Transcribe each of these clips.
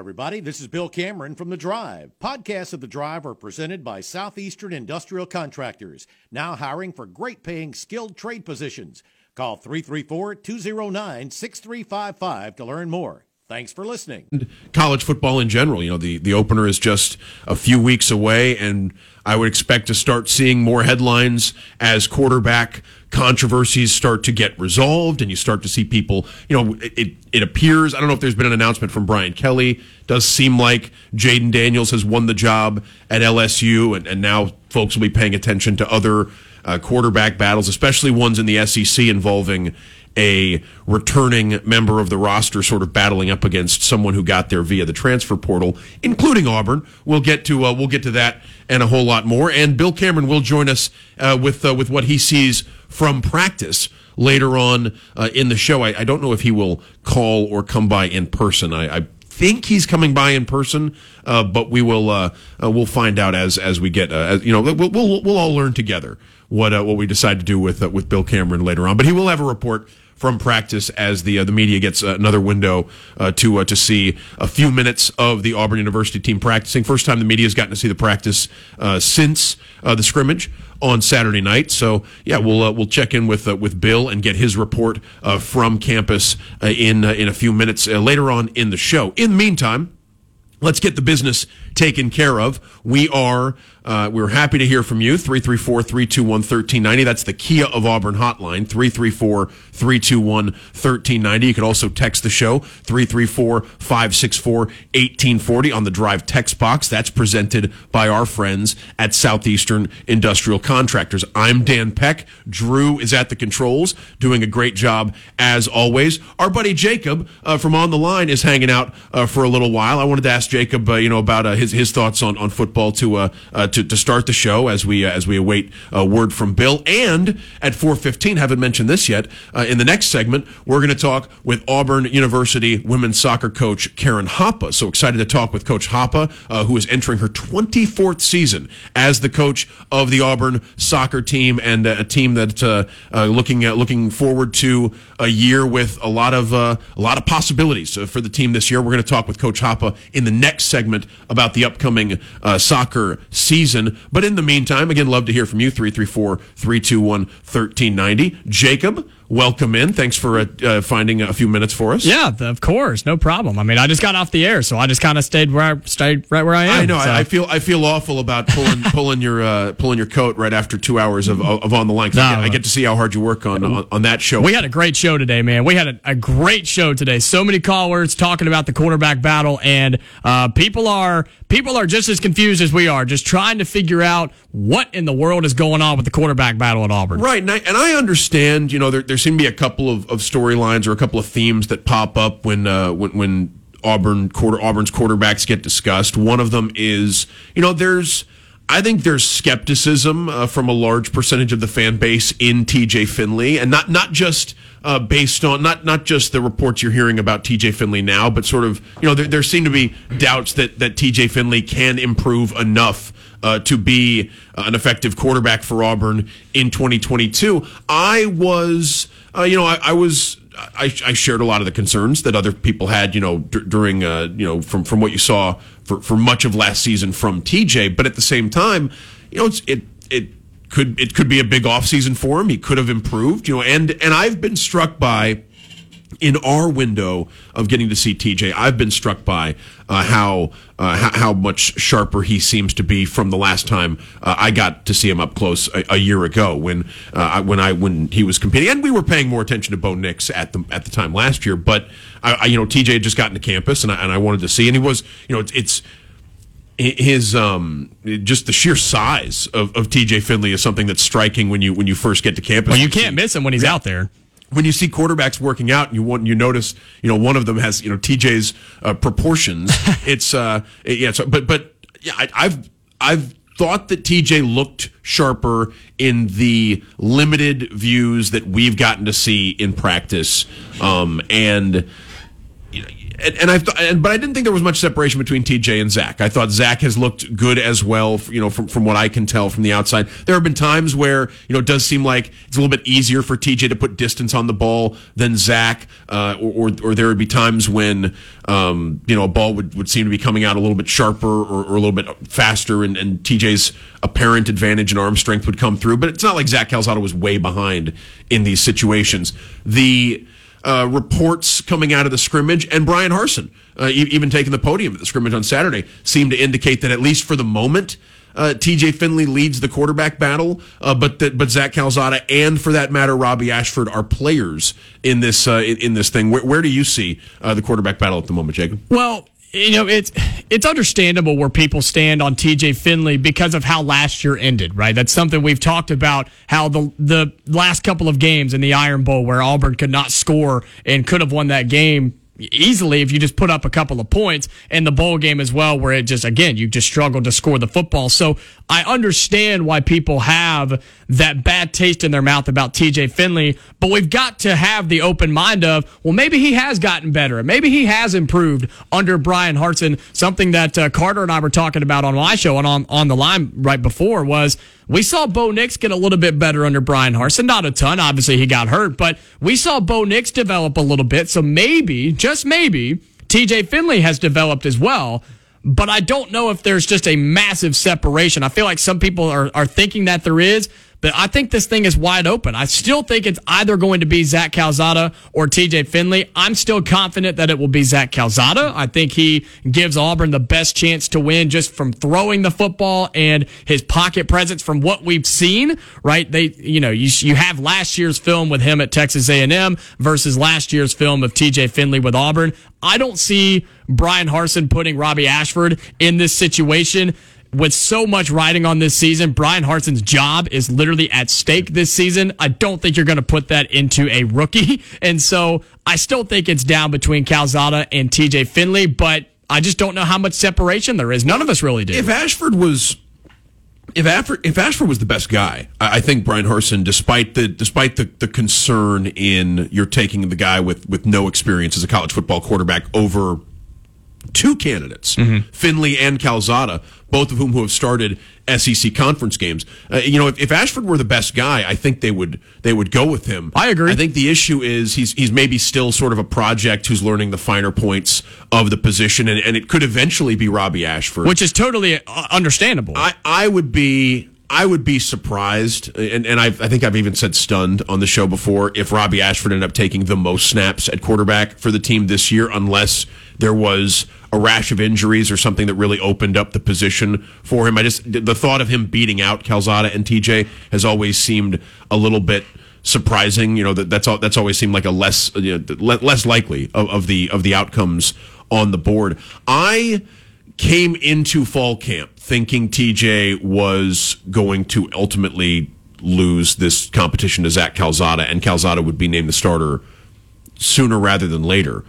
everybody. This is Bill Cameron from The Drive. Podcasts of The Drive are presented by Southeastern Industrial Contractors, now hiring for great paying skilled trade positions. Call 334 209 6355 to learn more. Thanks for listening. College football in general, you know, the, the opener is just a few weeks away, and I would expect to start seeing more headlines as quarterback controversies start to get resolved and you start to see people, you know, it, it appears, I don't know if there's been an announcement from Brian Kelly, does seem like Jayden Daniels has won the job at LSU, and, and now folks will be paying attention to other uh, quarterback battles, especially ones in the SEC involving a returning member of the roster sort of battling up against someone who got there via the transfer portal, including Auburn. We'll get to uh, we'll get to that and a whole lot more. And Bill Cameron will join us uh, with uh, with what he sees from practice later on uh, in the show. I, I, don't know if he will call or come by in person. I, I think he's coming by in person, uh, but we will uh, we'll find out as as we get as, you know we'll, we'll we'll all learn together what what we decide to do with with Bill Cameron later on. But he will have a report from practice as the uh, the media gets another window uh, to uh, to see a few minutes of the Auburn University team practicing. First time the media has gotten to see the practice uh, since uh, the scrimmage on Saturday night. So yeah, we'll uh, we'll check in with with Bill and get his report from campus in in a few minutes later on in the show. In the meantime. Let's get the business taken care of. We are uh, we're happy to hear from you. 334-321-1390. That's the Kia of Auburn hotline. 334-321-1390. You can also text the show. 334-564-1840 on the drive text box. That's presented by our friends at Southeastern Industrial Contractors. I'm Dan Peck. Drew is at the controls, doing a great job as always. Our buddy Jacob uh, from On the Line is hanging out uh, for a little while. I wanted to ask Jacob, uh, you know, about uh, his his thoughts on, on football to uh, to, to start the show as we uh, as we await a word from Bill. And at 4:15, haven't mentioned this yet. Uh, in the next segment, we're going to talk with Auburn University women's soccer coach Karen Hoppa. So excited to talk with Coach Hoppa, uh, who is entering her 24th season as the coach of the Auburn soccer team, and a team that uh, uh, looking at looking forward to a year with a lot of uh, a lot of possibilities for the team this year. We're going to talk with Coach Hoppa in the next segment about the upcoming uh, soccer season season. But in the meantime, again, love to hear from you. 334 321 1390. Jacob, welcome in. Thanks for uh, uh, finding a few minutes for us. Yeah, of course, no problem. I mean, I just got off the air, so I just kind of stayed where I stayed right where I am. I know. So. I, I, feel I feel awful about pulling pulling your uh, pulling your coat right after two hours of, of on the line. No, I, get, I, get, to see how hard you work on, on, on that show. We had a great show today, man. We had a, a, great show today. So many callers talking about the quarterback battle, and uh, people are people are just as confused as we are, just trying to figure out what in the world is going on with the quarterback battle at Auburn. Right, and I, and I understand. You know, there, there seem to be a couple of of, storylines or a couple of themes that pop up when uh, when, when Auburn quarter Auburn's quarterbacks get discussed. One of them is you know there's. I think there's skepticism uh, from a large percentage of the fan base in TJ Finley, and not not just uh, based on not not just the reports you're hearing about TJ Finley now, but sort of you know there, there seem to be doubts that that TJ Finley can improve enough uh, to be an effective quarterback for Auburn in 2022. I was, uh, you know, I, I was. I, I, shared a lot of the concerns that other people had, you know, d- during, uh, you know, from, from what you saw for, for much of last season from TJ. But at the same time, you know, it's, it, it could, it could be a big offseason for him. He could have improved, you know, and, and I've been struck by, in our window of getting to see TJ, I've been struck by uh, how, uh, how, how much sharper he seems to be from the last time uh, I got to see him up close a, a year ago when uh, when I when he was competing, and we were paying more attention to Bo Nix at the at the time last year. But I, I you know TJ had just gotten to campus, and I, and I wanted to see, and he was you know it's, it's his um just the sheer size of, of TJ Finley is something that's striking when you when you first get to campus. Well, you can't miss him when he's yeah. out there when you see quarterbacks working out and you want you notice you know one of them has you know TJ's uh, proportions it's uh yeah so, but but yeah I, I've I've thought that TJ looked sharper in the limited views that we've gotten to see in practice um and you know, and, and I th- but I didn't think there was much separation between TJ and Zach. I thought Zach has looked good as well. You know, from from what I can tell from the outside, there have been times where you know it does seem like it's a little bit easier for TJ to put distance on the ball than Zach, uh, or, or, or there would be times when um, you know a ball would, would seem to be coming out a little bit sharper or, or a little bit faster, and, and TJ's apparent advantage and arm strength would come through. But it's not like Zach Calzada was way behind in these situations. The uh, reports coming out of the scrimmage, and Brian Harsin, uh, e- even taking the podium at the scrimmage on Saturday, seem to indicate that at least for the moment, uh, TJ Finley leads the quarterback battle, uh, but that but Zach Calzada and for that matter Robbie Ashford are players in this uh, in, in, this thing. Where, where do you see uh, the quarterback battle at the moment, Jacob? Well, you know, it's it's understandable where people stand on TJ Finley because of how last year ended, right? That's something we've talked about how the the last couple of games in the Iron Bowl where Auburn could not score and could have won that game easily if you just put up a couple of points in the bowl game as well where it just again you just struggled to score the football so i understand why people have that bad taste in their mouth about tj finley but we've got to have the open mind of well maybe he has gotten better maybe he has improved under Brian harsin something that uh, carter and i were talking about on my show and on, on the line right before was we saw Bo Nix get a little bit better under Brian Harsin. Not a ton. Obviously, he got hurt, but we saw Bo Nix develop a little bit. So maybe, just maybe, TJ Finley has developed as well. But I don't know if there's just a massive separation. I feel like some people are, are thinking that there is. But I think this thing is wide open. I still think it's either going to be Zach Calzada or TJ Finley. I'm still confident that it will be Zach Calzada. I think he gives Auburn the best chance to win just from throwing the football and his pocket presence from what we've seen, right? They, you know, you, you have last year's film with him at Texas A&M versus last year's film of TJ Finley with Auburn. I don't see Brian Harsin putting Robbie Ashford in this situation with so much riding on this season, Brian Harsin's job is literally at stake this season. I don't think you're going to put that into a rookie. And so I still think it's down between Calzada and TJ Finley, but I just don't know how much separation there is. None of us really do. If Ashford was if Ashford, if Ashford was the best guy, I think Brian Harsin, despite the despite the, the concern in you're taking the guy with, with no experience as a college football quarterback over two candidates, mm-hmm. Finley and Calzada, both of whom who have started SEC conference games. Uh, you know, if, if, Ashford were the best guy, I think they would they would go with him. I agree. I think the issue is he's he's maybe still sort of a project who's learning the finer points of the position, and, and it could eventually be Robbie Ashford, which is totally uh, understandable. I I would be. I would be surprised, and, and i I think I've even said stunned on the show before, if Robbie Ashford ended up taking the most snaps at quarterback for the team this year, unless there was a rash of injuries or something that really opened up the position for him. I just the thought of him beating out Calzada and TJ has always seemed a little bit surprising. You know that that's all, that's always seemed like a less you know, less likely of, of the of the outcomes on the board. I came into fall camp thinking TJ was going to ultimately lose this competition to Zach Calzada, and Calzada would be named the starter sooner rather than later.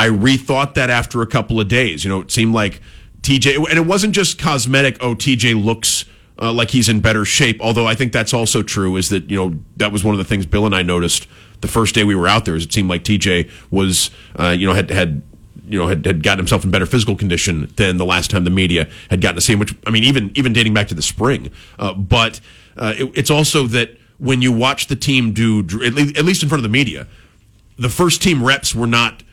I rethought that after a couple of days. You know, it seemed like TJ, and it wasn't just cosmetic. Oh, TJ looks uh, like he's in better shape. Although I think that's also true. Is that you know that was one of the things Bill and I noticed the first day we were out there. Is it seemed like TJ was uh, you know had had you know had, had gotten himself in better physical condition than the last time the media had gotten to see him. Which I mean, even even dating back to the spring. Uh, but uh, it, it's also that when you watch the team do at least in front of the media, the first team reps were not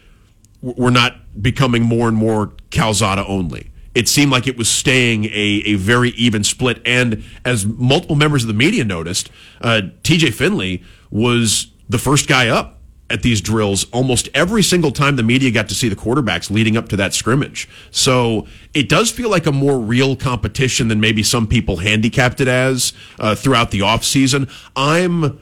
we're not becoming more and more Calzada only. It seemed like it was staying a, a very even split. And as multiple members of the media noticed, uh, TJ Finley was the first guy up at these drills almost every single time the media got to see the quarterbacks leading up to that scrimmage. So it does feel like a more real competition than maybe some people handicapped it as uh, throughout the offseason. I'm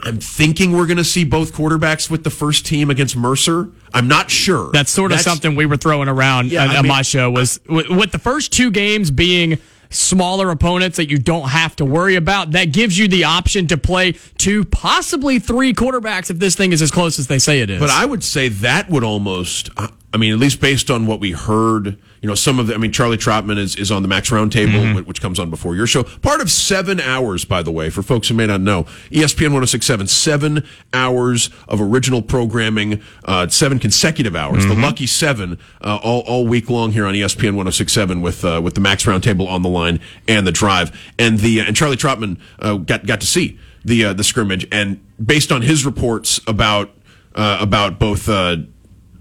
I'm thinking we're going to see both quarterbacks with the first team against Mercer. I'm not sure. That's sort of That's, something we were throwing around yeah, uh, on, my show was with the first two games being smaller opponents that you don't have to worry about. That gives you the option to play two, possibly three quarterbacks if this thing is as close as they say it is. But I would say that would almost. I mean, at least based on what we heard, you know, some of the, I mean, Charlie Trotman is, is on the Max Roundtable, mm-hmm. which comes on before your show. Part of seven hours, by the way, for folks who may not know, ESPN 1067, seven hours of original programming, uh, seven consecutive hours, mm-hmm. the lucky seven, uh, all, all week long here on ESPN 1067 with, uh, with the Max Roundtable on the line and the drive. And the, and Charlie Trotman, uh, got, got to see the, uh, the scrimmage. And based on his reports about, uh, about both,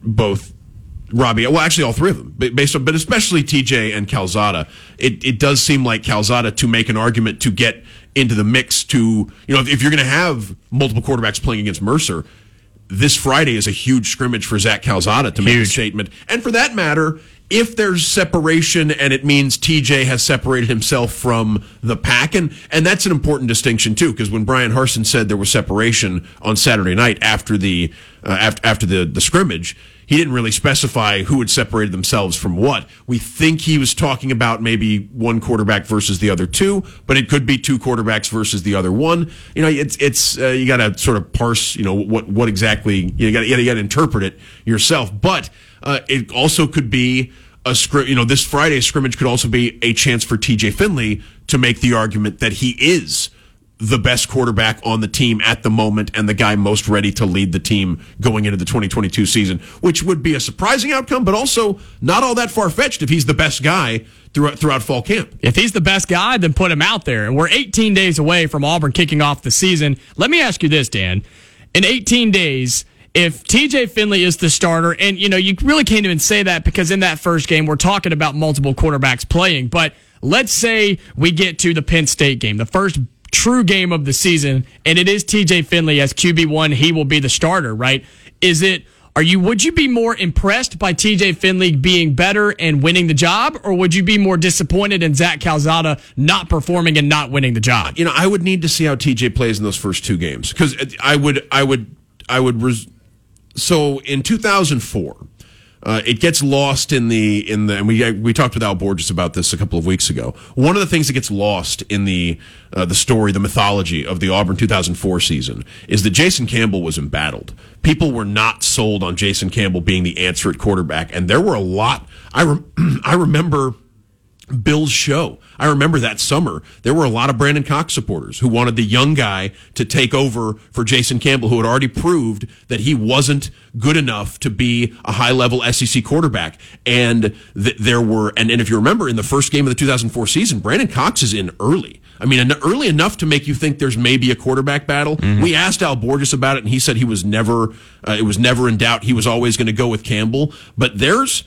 both Robbie. Well, actually, all three of them, based on, but especially TJ and Calzada. It it does seem like Calzada to make an argument to get into the mix. To you know, if, if you're going to have multiple quarterbacks playing against Mercer, this Friday is a huge scrimmage for Zach Calzada to huge. make a statement. And for that matter, if there's separation and it means TJ has separated himself from the pack, and and that's an important distinction too, because when Brian Harsin said there was separation on Saturday night after the uh, after after the the scrimmage he didn't really specify who had separated themselves from what. We think he was talking about maybe one quarterback versus the other two, but it could be two quarterbacks versus the other one. You know, it's it's uh, you got to sort of parse. You know what what exactly you got you got to interpret it yourself. But uh, it also could be a script. You know, this Friday scrimmage could also be a chance for T.J. Finley to make the argument that he is the best quarterback on the team at the moment and the guy most ready to lead the team going into the 2022 season, which would be a surprising outcome, but also not all that far fetched if he's the best guy throughout, throughout fall camp. If he's the best guy, then put him out there. And we're 18 days away from Auburn kicking off the season. Let me ask you this, Dan. In 18 days, if TJ Finley is the starter, and you know, you really can't even say that because in that first game, we're talking about multiple quarterbacks playing, but let's say we get to the Penn State game, the first true game of the season, and it is TJ Finley as QB1. He will be the starter, right? Is it, are you, would you be more impressed by TJ Finley being better and winning the job, or would you be more disappointed in Zach Calzada not performing and not winning the job? You know, I would need to see how TJ plays in those first two games because I would, I would, I would, res- so in 2004, uh, it gets lost in the in the and we we talked with Al Borges about this a couple of weeks ago. One of the things that gets lost in the uh, the story, the mythology of the Auburn 2004 season is that Jason Campbell was embattled. People were not sold on Jason Campbell being the answer at quarterback, and there were a lot. I rem- I remember Bill's show. I remember that summer, there were a lot of Brandon Cox supporters who wanted the young guy to take over for Jason Campbell, who had already proved that he wasn't good enough to be a high level SEC quarterback. And th- there were, and, and if you remember in the first game of the 2004 season, Brandon Cox is in early. I mean, early enough to make you think there's maybe a quarterback battle. Mm-hmm. We asked Al Borges about it, and he said he was never, uh, it was never in doubt. He was always going to go with Campbell. But there's,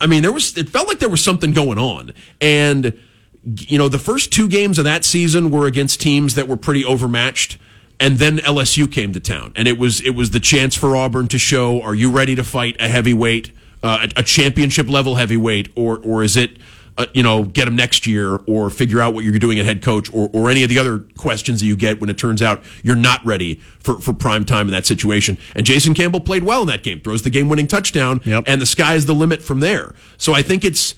I mean, there was, it felt like there was something going on. And, you know, the first two games of that season were against teams that were pretty overmatched. And then LSU came to town, and it was it was the chance for Auburn to show: Are you ready to fight a heavyweight, uh, a, a championship level heavyweight, or or is it uh, you know, get him next year or figure out what you're doing at head coach or, or any of the other questions that you get when it turns out you're not ready for, for prime time in that situation. And Jason Campbell played well in that game, throws the game winning touchdown, yep. and the sky is the limit from there. So I think it's,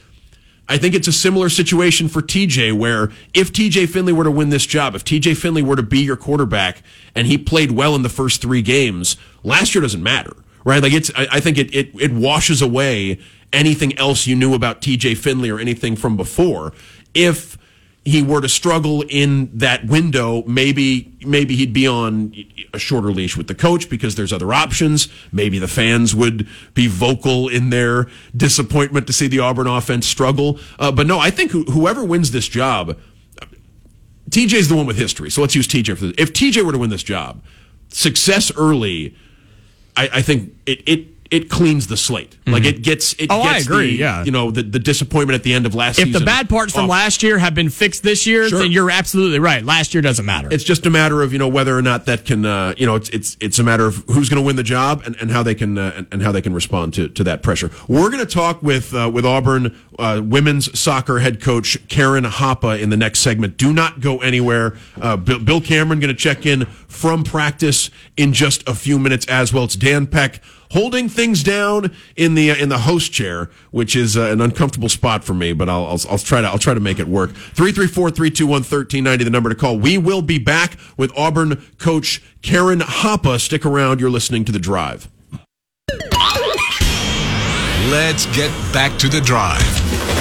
I think it's a similar situation for TJ where if TJ Finley were to win this job, if TJ Finley were to be your quarterback and he played well in the first three games, last year doesn't matter right? Like it's, I, I think it, it, it washes away anything else you knew about TJ Finley or anything from before. If he were to struggle in that window, maybe maybe he'd be on a shorter leash with the coach because there's other options. Maybe the fans would be vocal in their disappointment to see the Auburn offense struggle. Uh, but no, I think whoever wins this job, TJ's the one with history. So let's use TJ for this. If TJ were to win this job, success early, I, I think it, it it cleans the slate. Mm-hmm. Like it gets it oh, gets I agree, the, yeah. you know the, the disappointment at the end of last year. if season. the bad parts from last year have been fixed this year, sure. then you're absolutely right. Last year doesn't matter. It's just a matter of you know whether or not that can uh, you know it's it's it's a matter of who's going to win the job and, and how they can uh, and, and, how they can respond to, to that pressure. We're going to talk with uh, with Auburn uh, women's soccer head coach Karen Hoppa in the next segment. Do not go anywhere. Uh, Bill, Bill Cameron going to check in from practice in just a few minutes as well. It's Dan Peck holding things down in the in the host chair, which is uh, an uncomfortable spot for me. But I'll, I'll, I'll try to I'll try to make it work. Three three four three two one thirteen ninety. The number to call. We will be back with Auburn coach Karen Hoppa. Stick around. You're listening to the Drive. Let's get back to the drive.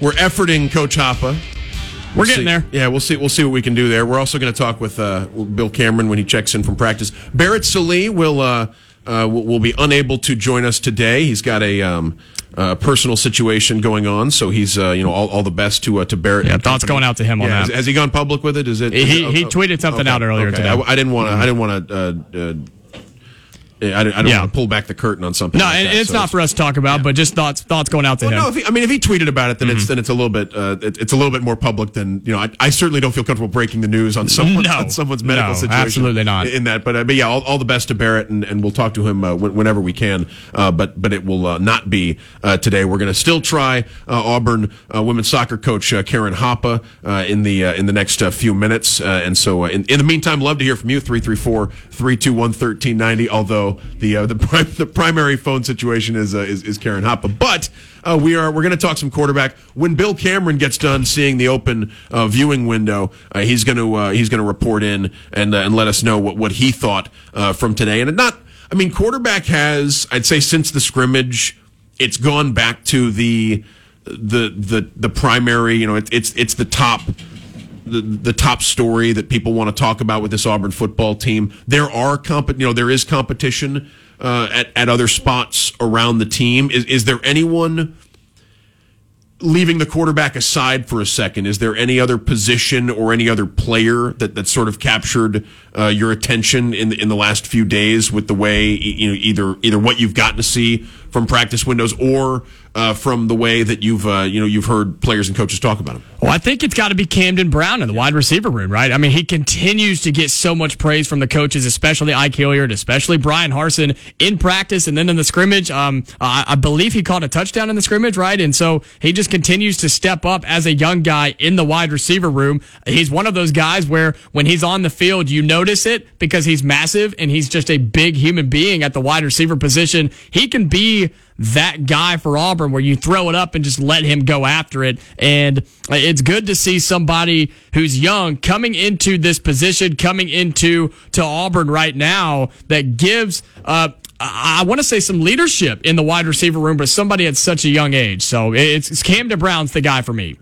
We're efforting Coach Hoppa. We're See- getting there. Yeah, we'll see. We'll see what we can do there. We're also going to talk with uh, Bill Cameron when he checks in from practice. Barrett Sallee will uh, uh, will be unable to join us today. He's got a um, uh, personal situation going on, so he's uh, you know all, all the best to uh, to Barrett. Yeah, thoughts going out to him on Yeah, that. Has, has he gone public with it? Is it? He- is it- he tweeted something out earlier today. I, I didn't want to. I didn't want to. I don't, I don't Yeah. want to pull back the curtain on something. No, like and that, it's so not for us to talk about, but just thoughts thoughts going out to well, him. no, if he, I mean, if he tweeted about it, then it's then it's a little bit uh, it, it's a little bit more public than you know. I, I certainly don't feel comfortable breaking the news on someone No. on someone's medical No, situation. absolutely not. in that. But uh, but yeah, all, all the best to Barrett, and, and we'll talk to him uh, whenever we can. Uh, but but it will uh, not be uh, today. We're going to still try uh, Auburn uh, women's soccer coach uh, Karen Hoppa uh, in the uh, in the next uh, few minutes. Uh, and so uh, in, in the meantime, love to hear from you 334-321-1390. Although the uh, the the primary phone situation is uh, is, is Karen Hoppa, but. Uh, we are we're going to talk some quarterback when Bill Cameron gets done seeing the open uh, viewing window. Uh, he's going to uh, he's going to report in and and let us know what what he thought from today. And not I mean quarterback has I'd say since the scrimmage it's gone back to the the the the primary you know it, it's it's the top the, the top story that people want to talk about with this Auburn football team. There are comp, you know, there is competition uh, at at other spots around the team. Is is there anyone? Leaving the quarterback aside for a second, is there any other position or any other player that, that sort of captured uh, your attention in the, in the last few days with the way you know either either what you've gotten to see from practice windows or uh, from the way that you've uh, you know you've heard players and coaches talk about him? Well, I think it's got to be Camden Brown in the wide receiver room, right? I mean, he continues to get so much praise from the coaches, especially Ike Hilliard, especially Brian Harsin in practice and then in the scrimmage. Um, I, I believe he caught a touchdown in the scrimmage, right? And so he just continues to step up as a young guy in the wide receiver room. He's one of those guys where when he's on the field, you notice it because he's massive and he's just a big human being at the wide receiver position. He can be that guy for Auburn where you throw it up and just let him go after it. And it's good to see somebody who's young coming into this position, coming into to Auburn right now that gives uh I want to say some leadership in the wide receiver room, but somebody at such a young age. So it's, it's Camden the guy for me.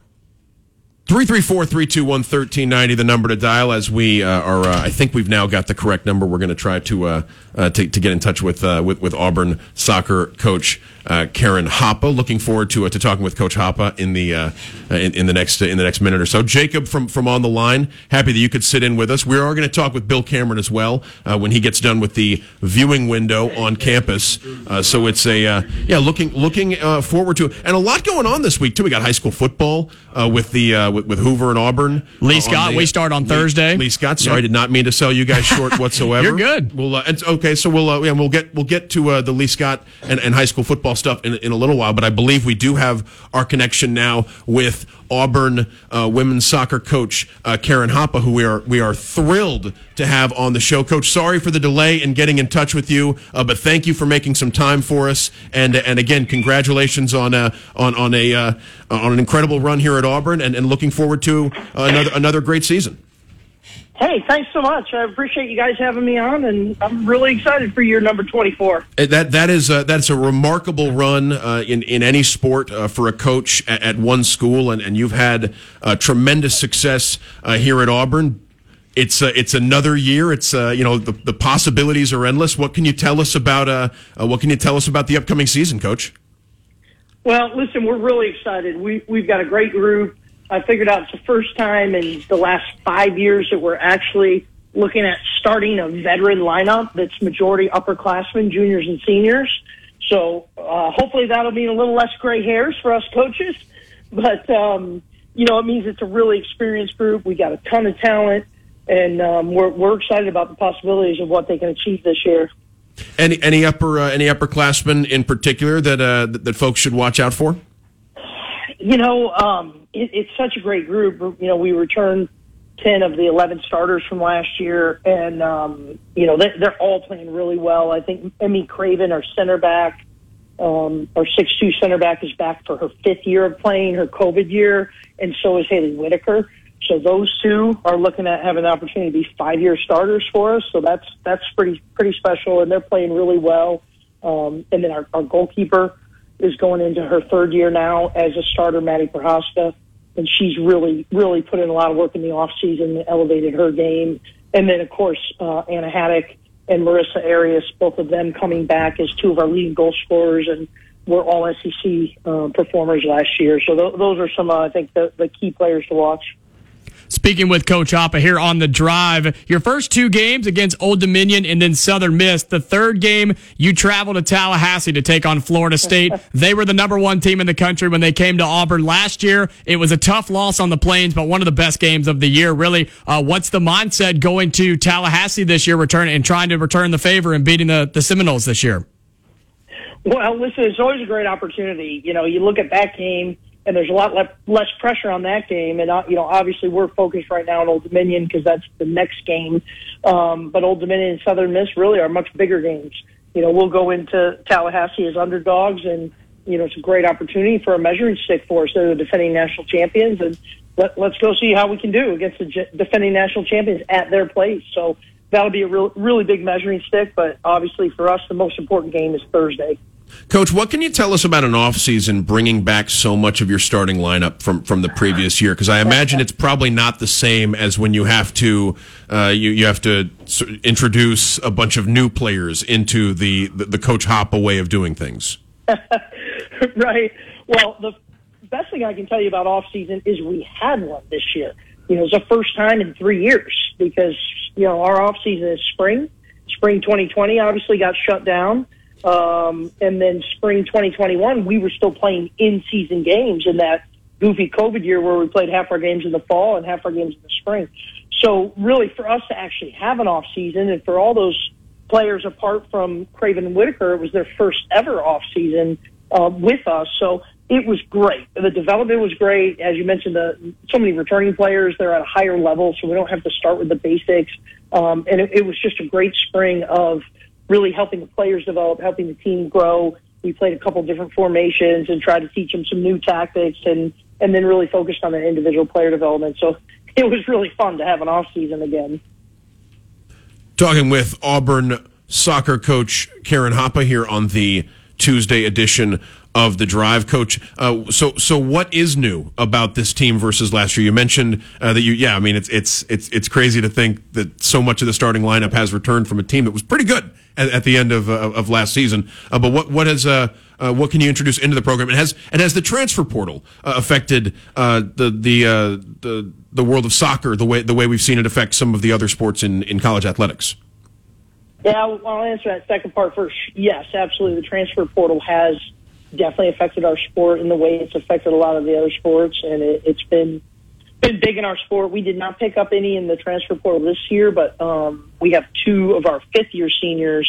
334-321-1390, the number to dial as we uh, are, uh, I think we've now got the correct number. We're going to try to, uh, uh, to, to get in touch with, uh, with, with Auburn soccer coach, uh, Karen Hoppa. Looking forward to, to talking with Coach Hoppa in the, uh, in, in the next, in the next minute or so. Jacob from, from on the line, happy that you could sit in with us. We are going to talk with Bill Cameron as well, when he gets done with the viewing window on campus. So it's a, yeah, looking, looking, forward to. And a lot going on this week too. We got high school football, uh, with the, uh, with, with Hoover and Auburn. Lee Uh, Scott, the- we start on Thursday. Lee Scott, sorry, did not mean to sell you guys short whatsoever. You're good. We'll, uh, and, okay, so we'll, uh, yeah, we'll get, we'll get to, uh, the Lee Scott and, and high school football stuff in, in a little while, but I believe we do have our connection now with Auburn, uh, women's soccer coach, uh, Karen Hoppa, who we are, we are thrilled to have on the show. Coach, sorry for the delay in getting in touch with you, uh, but thank you for making some time for us. And, and again, congratulations on, uh, on, on a, uh, on an incredible run here at Auburn and, and looking forward to uh, another, another great season. Hey, thanks so much. I appreciate you guys having me on, and I'm really excited for year number 24. Uh, That that is uh, that's a remarkable run uh, in in any sport uh, for a coach at, at one school, and, and you've had uh, tremendous success uh, here at Auburn. It's uh, it's another year. It's uh, you know the, the possibilities are endless. What can you tell us about uh, uh, what can you tell us about the upcoming season, Coach? Well, listen, we're really excited. We, we've got a great group. I figured out it's the first time in the last five years that we're actually looking at starting a veteran lineup that's majority upperclassmen, juniors, and seniors. So uh, hopefully that'll mean a little less gray hairs for us coaches. But, um, you know, it means it's a really experienced group. We got a ton of talent, and um, we're, we're excited about the possibilities of what they can achieve this year. Any any upper uh, any upperclassmen in particular that, uh, that that folks should watch out for? You know, um, it, it's such a great group. You know, we returned 10 of the 11 starters from last year, and, um, you know, they're, they're all playing really well. I think Emmy Craven, our center back, um, our 6'2 center back, is back for her fifth year of playing, her COVID year, and so is Haley Whitaker. So those two are looking at having an opportunity to be five year starters for us. So that's that's pretty pretty special, and they're playing really well. Um, and then our, our goalkeeper is going into her third year now as a starter, Maddie Prohaska, and she's really really put in a lot of work in the off season, elevated her game. And then of course uh, Anna Haddock and Marissa Arias, both of them coming back as two of our leading goal scorers and were all SEC uh, performers last year. So th- those are some, uh, I think, the, the key players to watch. Speaking with Coach Hoppa here on the drive, your first two games against Old Dominion and then Southern Miss. The third game, you traveled to Tallahassee to take on Florida State. they were the number one team in the country when they came to Auburn last year. It was a tough loss on the Plains, but one of the best games of the year. Really, uh, what's the mindset going to Tallahassee this year, return and trying to return the favor and beating the, the Seminoles this year? Well, listen, it's always a great opportunity. You know, you look at that game and there's a lot less, pressure on that game. And uh, you know, obviously, we're focused right now on Old Dominion because that's the next game. Um, but Old Dominion and Southern Miss really are much bigger games. You know, we'll go into Tallahassee as underdogs, and you know, it's a great opportunity for a measuring stick for us. They're the defending national champions, and let, let's go see how we can do against the defending national champions at their place. So that'll be a real, really big measuring stick. But obviously, for us, the most important game is Thursday. Coach, what can you tell us about an offseason bringing back so much of your starting lineup from, from the previous year? Because I imagine it's probably not the same as when you have to uh, you you have to introduce a bunch of new players into the the, the Coach Hoppa way of doing things. right. Well, the best thing I can tell you about offseason is we had one this year. You know, it's the first time in three years because you know our offseason is spring. Spring 2020 obviously got shut down. Um, and then spring 2021, we were still playing in season games in that goofy COVID year where we played half our games in the fall and half our games in the spring. So really for us to actually have an off season and for all those players apart from Craven and Whitaker, it was their first ever off season uh, with us. So it was great. The development was great. As you mentioned, the, so many returning players, they're at a higher level, so we don't have to start with the basics. Um, and it, it was just a great spring of really helping the players develop, helping the team grow. We played a couple different formations and tried to teach them some new tactics and, and then really focused on the individual player development. So it was really fun to have an off season again. Talking with Auburn soccer coach Karen Hoppa here on the Tuesday edition of the drive, Coach. Uh, so, so what is new about this team versus last year? You mentioned uh, that you, yeah, I mean, it's it's it's it's crazy to think that so much of the starting lineup has returned from a team that was pretty good at, at the end of uh, of last season. Uh, but what what has uh, uh, what can you introduce into the program? And has and has the transfer portal affected the the the the world of soccer the way the way we've seen it affect some of the other sports in in college athletics? Yeah, I'll answer that second part first. Yes, absolutely. The transfer portal has definitely affected our sport in the way it's affected a lot of the other sports, and it, it's been been big in our sport. We did not pick up any in the transfer portal this year, but um, we have two of our fifth year seniors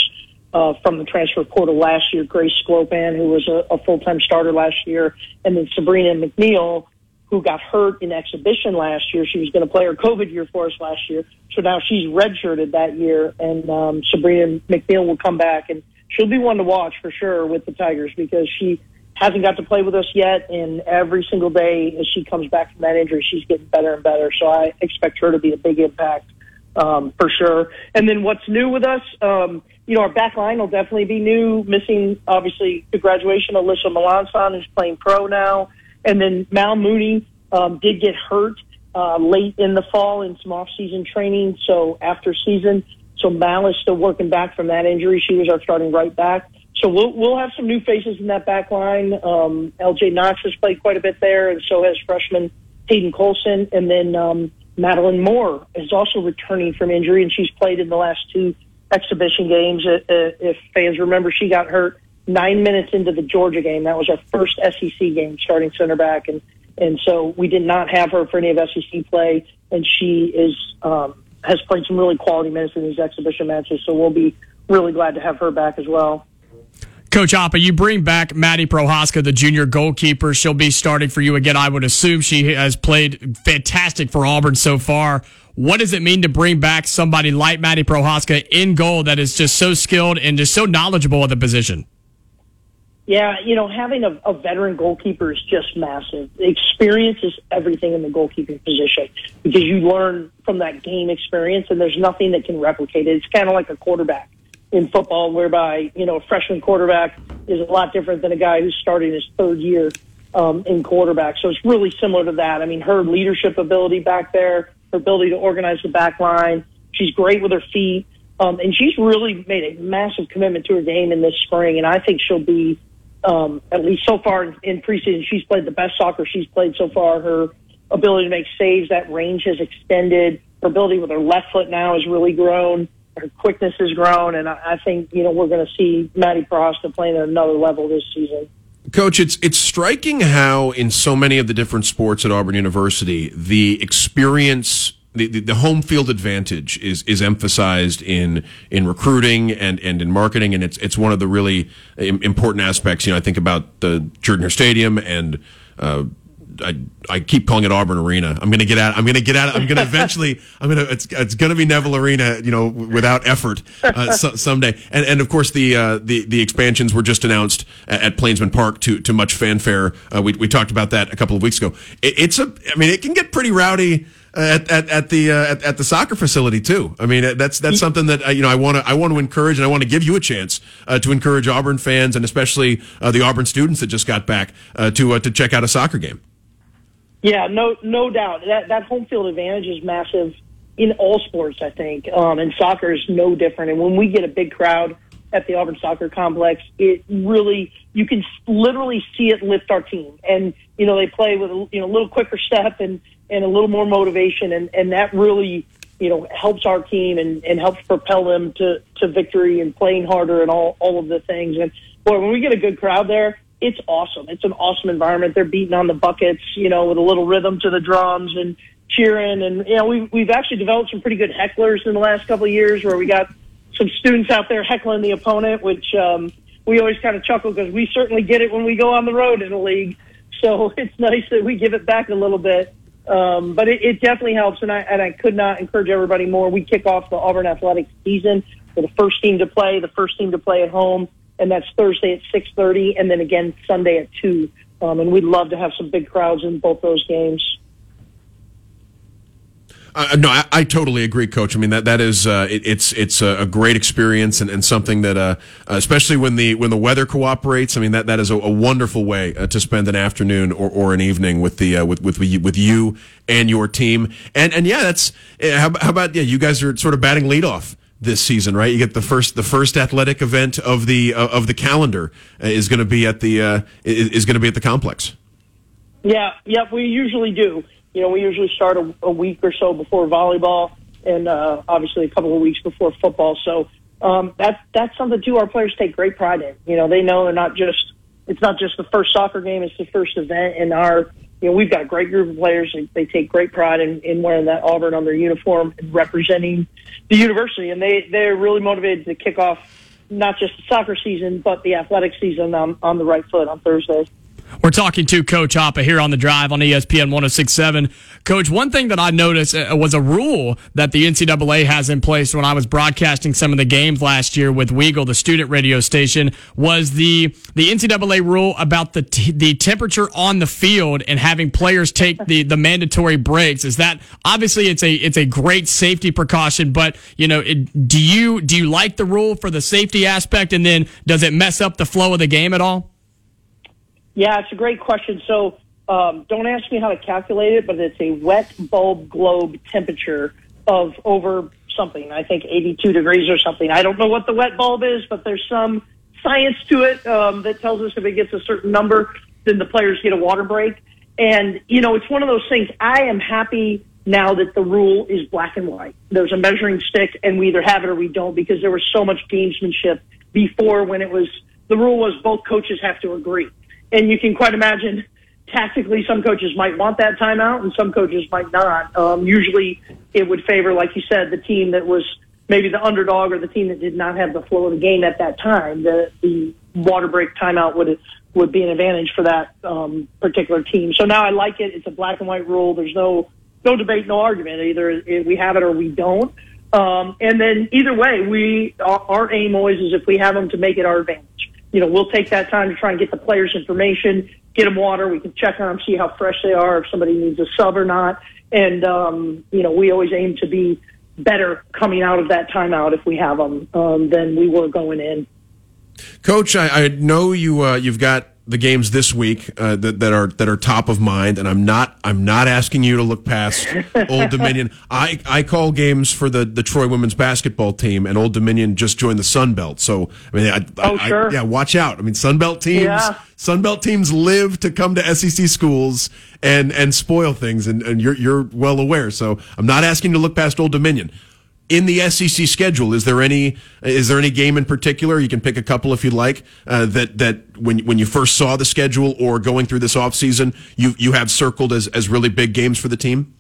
uh, from the transfer portal last year. Grace Sklopan, who was a, a full time starter last year, and then Sabrina McNeil, who got hurt in exhibition last year. She was going to play her COVID year for us last year, so now she's redshirted that year, and um, Sabrina McNeil will come back and she'll be one to watch for sure with the Tigers because she hasn't got to play with us yet, and every single day as she comes back from that injury, she's getting better and better. So I expect her to be a big impact um, for sure. And then what's new with us? Um, you know, our back line will definitely be new. Missing obviously the graduation, Alyssa Malonson, who's playing pro now, and then Mal Mooney um, did get hurt uh, late in the fall in some off-season training. So after season, so Mal is still working back from that injury. She was our starting right back. So we'll we'll have some new faces in that back line. Um, LJ Knox has played quite a bit there, and so has freshman Hayden Colson. And then um, Madeline Moore is also returning from injury, and she's played in the last two exhibition games. Uh, uh if fans remember, she got hurt nine minutes into the Georgia game. That was our first SEC game, starting center back, and and so we did not have her for any of SEC play, and she is um, has played some really quality minutes in these exhibition matches. So we'll be really glad to have her back as well. Coach Hoppa, you bring back Maddie Prohaska, the junior goalkeeper. She'll be starting for you again. I would assume she has played fantastic for Auburn so far. What does it mean to bring back somebody like Maddie Prohaska in goal that is just so skilled and just so knowledgeable at the position? Yeah, you know, having a, a veteran goalkeeper is just massive. Experience is everything in the goalkeeping position because you learn from that game experience, and there's nothing that can replicate it. It's kind of like a quarterback in football, whereby you know a freshman quarterback is a lot different than a guy who's starting his third year um, in quarterback. So it's really similar to that. I mean, her leadership ability back there, her ability to organize the back line. She's great with her feet. Um, and she's really made a massive commitment to her game in this spring, and I think she'll be um, at least so far in, in preseason, she's played the best soccer she's played so far. Her ability to make saves, that range has extended. Her ability with her left foot now has really grown. Her quickness has grown, and I, I think you know we're going to see Maddie Prohaska playing at another level this season. Coach, it's it's striking how in so many of the different sports at Auburn University, the experience the, the, the, home field advantage is is emphasized in in recruiting and, and in marketing, and it's it's one of the really important aspects. You know, I think about the Jordan Stadium and. Uh, I, I keep calling it Auburn Arena. I'm to get out. I'm to get out. I'm to eventually. I'm to. It's it's to be Neville Arena. You know, without effort, uh, so, someday. And and of course the uh, the the expansions were just announced at, at Plainsman Park to to much fanfare. Uh, we we talked about that a couple of weeks ago. It, it's a. I mean, it can get pretty rowdy at, at, at the uh, at, at, the soccer facility too. I mean, that's that's something that uh, you know I want to I want to encourage, and I want to give you a chance uh, to encourage Auburn fans and especially uh, the Auburn students that just got back uh, to uh, to check out a soccer game. Yeah, no no doubt that that home field advantage is massive in all sports. I think, um, and soccer is no different. And when we get a big crowd at the Auburn Soccer Complex, it really you can literally see it lift our team. And you know they play with a you know a little quicker step and and a little more motivation, and and that really you know helps our team and and helps propel them to to victory and playing harder and all all of the things. And boy, when we get a good crowd there. It's awesome. It's an awesome environment. They're beating on the buckets, you know, with a little rhythm to the drums and cheering. And you know, we've we've actually developed some pretty good hecklers in the last couple of years, where we got some students out there heckling the opponent, which um, we always kind of chuckle because we certainly get it when we go on the road in the league. So it's nice that we give it back a little bit. Um, but it, it definitely helps, and I and I could not encourage everybody more. We kick off the Auburn athletics season for the first team to play, the first team to play at home, and that's Thursday at six thirty, and then again Sunday at two. Um, and we'd love to have some big crowds in both those games. Uh, no, I, I, totally agree, Coach. I mean that that is uh, it, it's it's a, great experience and, and something that, uh, especially when the when the weather cooperates. I mean that that is a, a wonderful way uh, to spend an afternoon or, or an evening with the uh, with with with you and your team. And and yeah, that's eh, how, how about yeah, you guys are sort of batting leadoff this season, right? You get the first the first athletic event of the uh, of the calendar is going to be at the uh, is going to be at the complex. Yeah, yeah, we usually do. You know, we usually start a, a week or so before volleyball, and uh, obviously a couple of weeks before football. So um, that's that's something too. Our players take great pride in. You know, they know they're not just it's not just the first soccer game; it's the first event. And our you know we've got a great group of players. And they take great pride in, in wearing that Auburn on their uniform and representing the university. And they they're really motivated to kick off not just the soccer season but the athletic season on on the right foot on Thursday. We're talking to Coach Hoppa here on the drive on ESPN 1067. Coach, one thing that I noticed uh, was a rule that the NCAA has in place when I was broadcasting some of the games last year with Weagle, the student radio station, was the, the NCAA rule about the, t- the temperature on the field and having players take the, the mandatory breaks. Is that obviously it's a, it's a great safety precaution, but you know, it, do you, do you like the rule for the safety aspect? And then does it mess up the flow of the game at all? Yeah, it's a great question. So um, don't ask me how to calculate it, but it's a wet bulb globe temperature of over something. I think 82 degrees or something. I don't know what the wet bulb is, but there's some science to it um, that tells us if it gets a certain number, then the players get a water break. And, you know, it's one of those things. I am happy now that the rule is black and white. There's a measuring stick, and we either have it or we don't because there was so much gamesmanship before when it was the rule was both coaches have to agree and you can quite imagine tactically some coaches might want that timeout and some coaches might not. Um, usually it would favor, like you said, the team that was maybe the underdog or the team that did not have the flow of the game at that time, the the water break timeout would would be an advantage for that um, particular team. So now I like it. It's a black and white rule. There's no no debate, no argument. Either we have it or we don't. Um, and then either way, we our, our aim always is if we have them to make it our advantage. You know, we'll take that time to try and get the players information, get them water. We can check on them, see how fresh they are, if somebody needs a sub or not. And um, you know, we always aim to be better coming out of that timeout if we have them um, than we were going in. Coach, I, I know you uh, you've got the games this week uh, that, that are that are top of mind, and I'm not I'm not asking you to look past Old Dominion. I, I call games for the, the Troy women's basketball team, and Old Dominion just joined the Sun Belt. So I mean, I, oh I, sure, I, yeah, watch out. I mean, Sun Belt teams yeah. Sun Belt teams live to come to SEC schools and and spoil things, and, and you're you're well aware. So I'm not asking you to look past Old Dominion in the SEC schedule, is there any is there any game in particular? You can pick a couple if you'd like. Uh, that that when when you first saw the schedule or going through this offseason, you you have circled as as really big games for the team.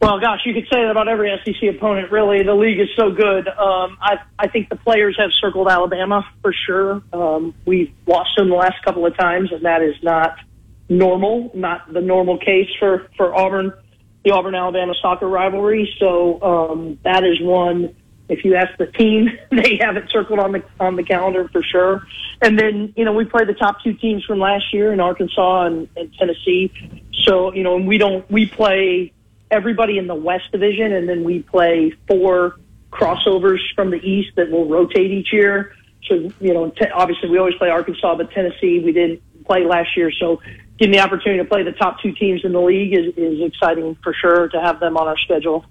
Well, gosh, you could say that about every SEC opponent. Really, the league is so good. Um, I I think the players have circled Alabama for sure. Um, we've lost them the last couple of times, and that is not normal, not the normal case for for Auburn the Auburn Alabama soccer rivalry. So um, that is one. If you ask the team, they have it circled on the on the calendar for sure. And then you know we play the top two teams from last year in Arkansas and, and Tennessee. So you know and we don't we play everybody in the West Division, and then we play four crossovers from the East that will rotate each year. So you know, t- obviously we always play Arkansas, but Tennessee we didn't play last year. So getting the opportunity to play the top two teams in the league is, is exciting for sure to have them on our schedule.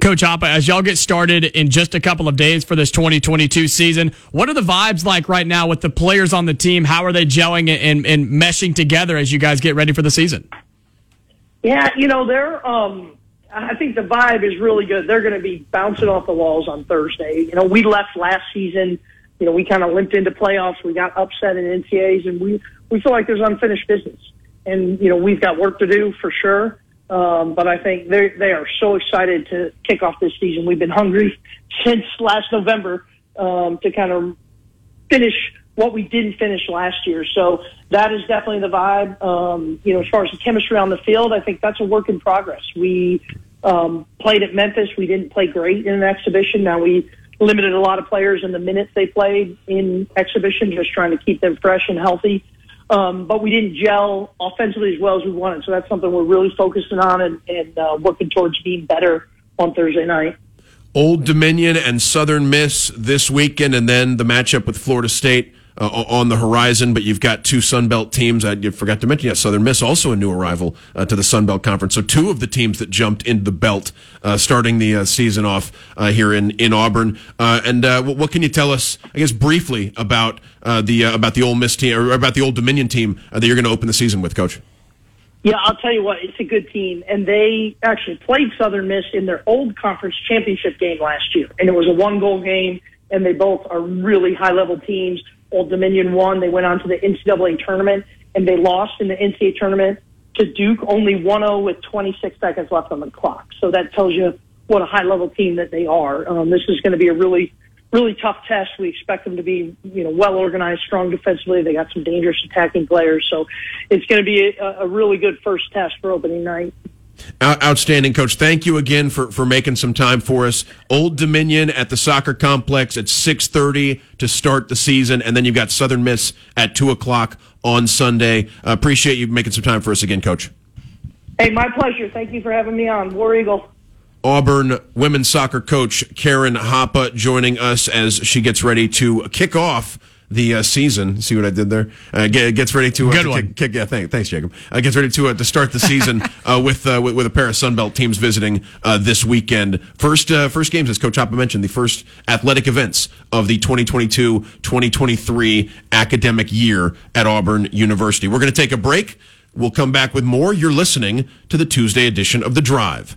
Coach Hoppa, as y'all get started in just a couple of days for this 2022 season, what are the vibes like right now with the players on the team? How are they gelling and, and meshing together as you guys get ready for the season? Yeah, you know, they're, um, I think the vibe is really good. They're going to be bouncing off the walls on Thursday. You know, we left last season, you know, we kind of limped into playoffs. We got upset in NCAAs and we, we feel like there's unfinished business and you know we've got work to do for sure. Um, but I think they they are so excited to kick off this season. We've been hungry since last November um, to kind of finish what we didn't finish last year. So that is definitely the vibe. Um, you know, as far as the chemistry on the field, I think that's a work in progress. We um, played at Memphis. We didn't play great in an exhibition. Now we limited a lot of players in the minutes they played in exhibition, just trying to keep them fresh and healthy. Um, but we didn't gel offensively as well as we wanted. So that's something we're really focusing on and, and uh, working towards being better on Thursday night. Old Dominion and Southern Miss this weekend, and then the matchup with Florida State uh, on the horizon, but you've got two Sun Belt teams. I forgot to mention, yeah, Southern Miss also a new arrival uh, to the Sun Belt Conference. So two of the teams that jumped into the belt, uh, starting the uh, season off uh, here in in Auburn. Uh, and what can you tell us, I guess, briefly about the about the Ole Miss team or about the Old Dominion team that you're going to open the season with, Coach? Yeah, I'll tell you what, it's a good team, and they actually played Southern Miss in their old conference championship game last year, and it was a one goal game. And they both are really high level teams Old Dominion won. They went on to the NCAA tournament and they lost in the NCAA tournament to Duke only 1-0 with 26 seconds left on the clock. So that tells you what a high level team that they are. Um, this is going to be a really, really tough test. We expect them to be, you know, well organized, strong defensively. They got some dangerous attacking players. So it's going to be a, a really good first test for opening night. Outstanding, coach. Thank you again for, for making some time for us. Old Dominion at the soccer complex at six thirty to start the season, and then you've got Southern Miss at two o'clock on Sunday. Uh, appreciate you making some time for us again, coach. Hey, my pleasure. Thank you for having me on. War Eagle. Auburn women's soccer coach Karen Hoppa joining us as she gets ready to kick off the uh, season. See what I did there? Uh, get, gets ready to, uh, Good to one. Kick, kick, yeah, thank, thanks, Jacob. Uh, gets ready to uh, to start the season uh, with, uh, with, with a pair of Sunbelt teams visiting uh, this weekend. First uh, first games, as Coach Hoppa mentioned, the first athletic events of the 2022-2023 academic year at Auburn University. We're going to take a break. We'll come back with more. You're listening to the Tuesday edition of The Drive.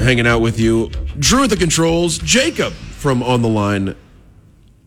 hanging out with you. Drew at the controls. Jacob from on the line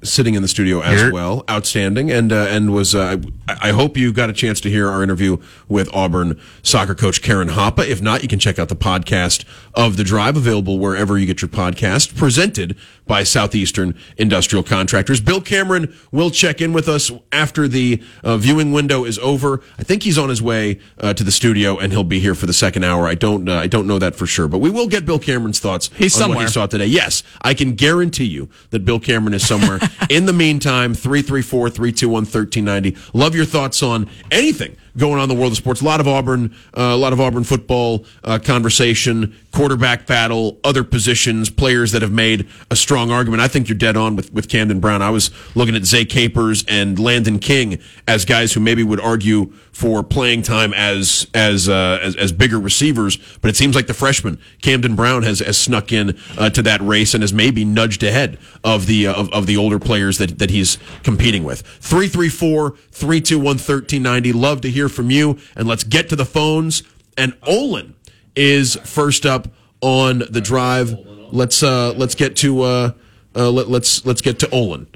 sitting in the studio as Here. well. Outstanding, and uh, and was uh, I I hope you got a chance to hear our interview with Auburn soccer coach Karen Hoppa. If not, you can check out the podcast of the Drive, available wherever you get your podcast. Presented by Southeastern Industrial Contractors. Bill Cameron will check in with us after the uh, viewing window is over. I think he's on his way uh, to the studio, and he'll be here for the second hour. I don't uh, I don't know that for sure, but we will get Bill Cameron's thoughts He's on what somewhere. he saw today. Yes, I can guarantee you that Bill Cameron is somewhere. In the meantime, 334 321 1390. Love your thoughts on anything going on in the world of sports. A lot of Auburn, uh, a lot of Auburn football uh, conversation, quarterback battle, other positions, players that have made a strong argument. I think you're dead on with, with Camden Brown. I was looking at Zay Capers and Landon King as guys who maybe would argue for playing time as as uh, as, as bigger receivers, but it seems like the freshman Camden Brown has, has snuck in uh, to that race and has maybe nudged ahead of the uh, of, of the older players that, that he's competing with. 334-321-1390. Love to hear from you and let's get to the phones. And Olin is first up on the drive. Let's uh let's get to uh, uh let, let's let's get to Olin.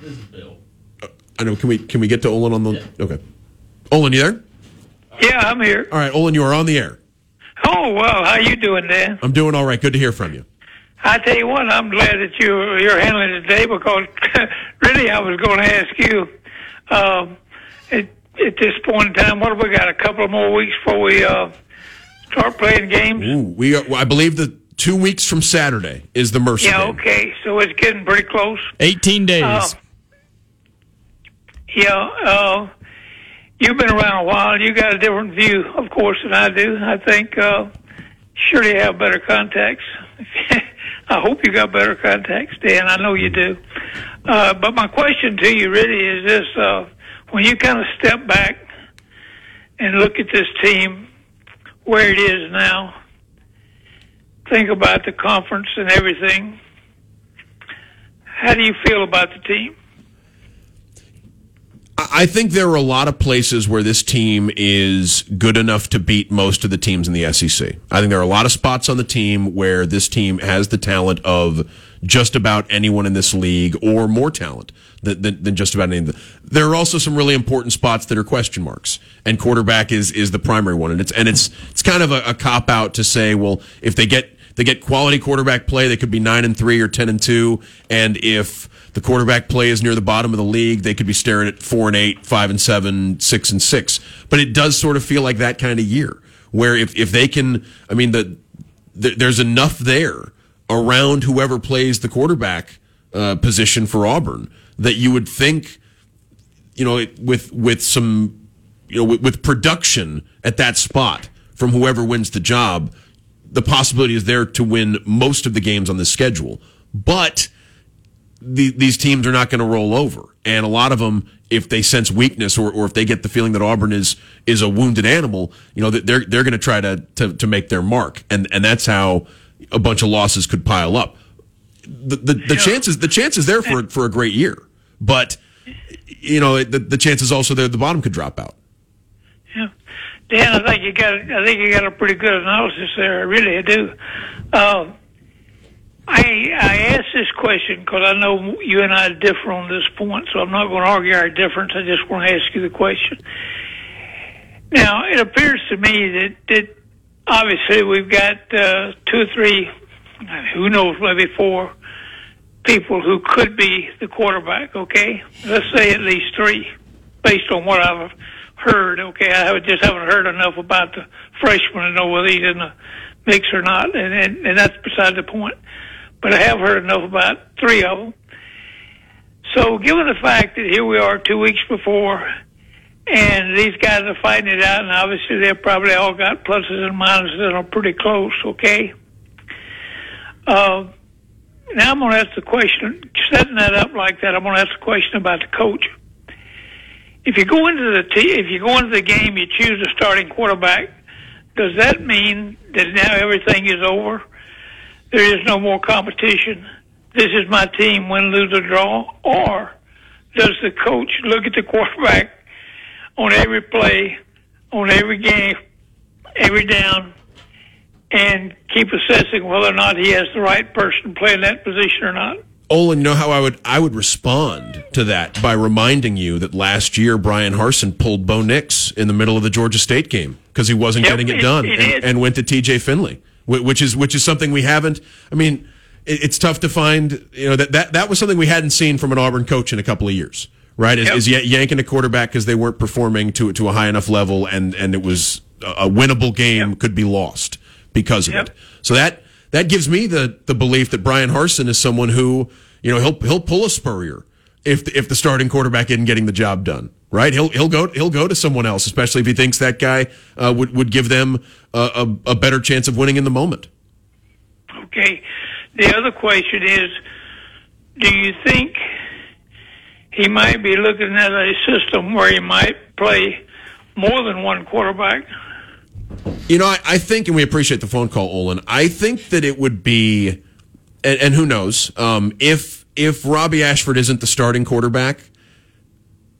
This is Bill. Uh, I know. Can we can we get to Olin on the? Okay. Olin, you there? Yeah, I'm here. All right, Olin, you are on the air. Oh well, how you doing, Dan? I'm doing all right. Good to hear from you. I tell you what, I'm glad that you you're handling it today because really I was going to ask you um, at, at this point in time. What have we got? A couple of more weeks before we uh, start playing games. Ooh, we are, I believe the two weeks from Saturday is the Mercer Yeah, game. okay. So it's getting pretty close. 18 days. Uh, yeah, uh, you've been around a while. You got a different view, of course, than I do. I think uh, surely have better contacts. I hope you got better contacts, Dan. I know you do. Uh, but my question to you really is this: uh, when you kind of step back and look at this team, where it is now, think about the conference and everything. How do you feel about the team? I think there are a lot of places where this team is good enough to beat most of the teams in the SEC. I think there are a lot of spots on the team where this team has the talent of just about anyone in this league or more talent than, than, than just about anything. There are also some really important spots that are question marks and quarterback is, is the primary one. And it's, and it's, it's kind of a, a cop out to say, well, if they get, they get quality quarterback play, they could be nine and three or 10 and two. And if, the quarterback play is near the bottom of the league. They could be staring at four and eight, five and seven, six and six. But it does sort of feel like that kind of year where if, if they can, I mean, the, the there's enough there around whoever plays the quarterback uh, position for Auburn that you would think, you know, with with some, you know, with, with production at that spot from whoever wins the job, the possibility is there to win most of the games on the schedule. But the, these teams are not going to roll over. And a lot of them, if they sense weakness or, or if they get the feeling that Auburn is is a wounded animal, you know, that they're they're going to try to, to make their mark, and and that's how a bunch of losses could pile up. The the, the chances the chances there for for a great year, but you know the the chances also there the bottom could drop out. Yeah, Dan, I think you got I think you got a pretty good analysis there. I really do. Um, I I ask this question because I know you and I differ on this point, so I'm not going to argue our difference. I just want to ask you the question. Now, it appears to me that that obviously we've got uh, two or three, who knows, maybe four people who could be the quarterback. Okay, let's say at least three, based on what I've heard. Okay, I just haven't heard enough about the freshman to know whether he's in the mix or not, and and, and that's beside the point. But I have heard enough about three of them. So, given the fact that here we are two weeks before, and these guys are fighting it out, and obviously they've probably all got pluses and minuses and are pretty close. Okay. Uh, now I'm going to ask the question, setting that up like that, I'm going to ask the question about the coach. If you go into the t- if you go into the game, you choose a starting quarterback. Does that mean that now everything is over? There is no more competition. This is my team, win, lose, or draw. Or does the coach look at the quarterback on every play, on every game, every down, and keep assessing whether or not he has the right person playing that position or not? Olin, you know how I would I would respond to that by reminding you that last year Brian Harsin pulled Bo Nix in the middle of the Georgia State game because he wasn't Yep, getting it he- done he and, and went to T.J. Finley, which is which is something we haven't. I mean, it, it's tough to find. You know that, that that was something we hadn't seen from an Auburn coach in a couple of years, right? Is, Yep. is ya- yanking a quarterback because they weren't performing to to a high enough level, and and it was a, a winnable game could be lost because of Yep. it. So that that gives me the the belief that Brian Harsin is someone who you know he'll he'll pull a Spurrier if the, if the starting quarterback isn't getting the job done. Right? He'll he'll go he'll go to someone else, especially if he thinks that guy uh, would would give them a, a, a better chance of winning in the moment. Okay. The other question is, do you think he might be looking at a system where he might play more than one quarterback? You know, I, I think, and we appreciate the phone call, Olin. I think that it would be, and, and who knows, um, if if Robby Ashford isn't the starting quarterback,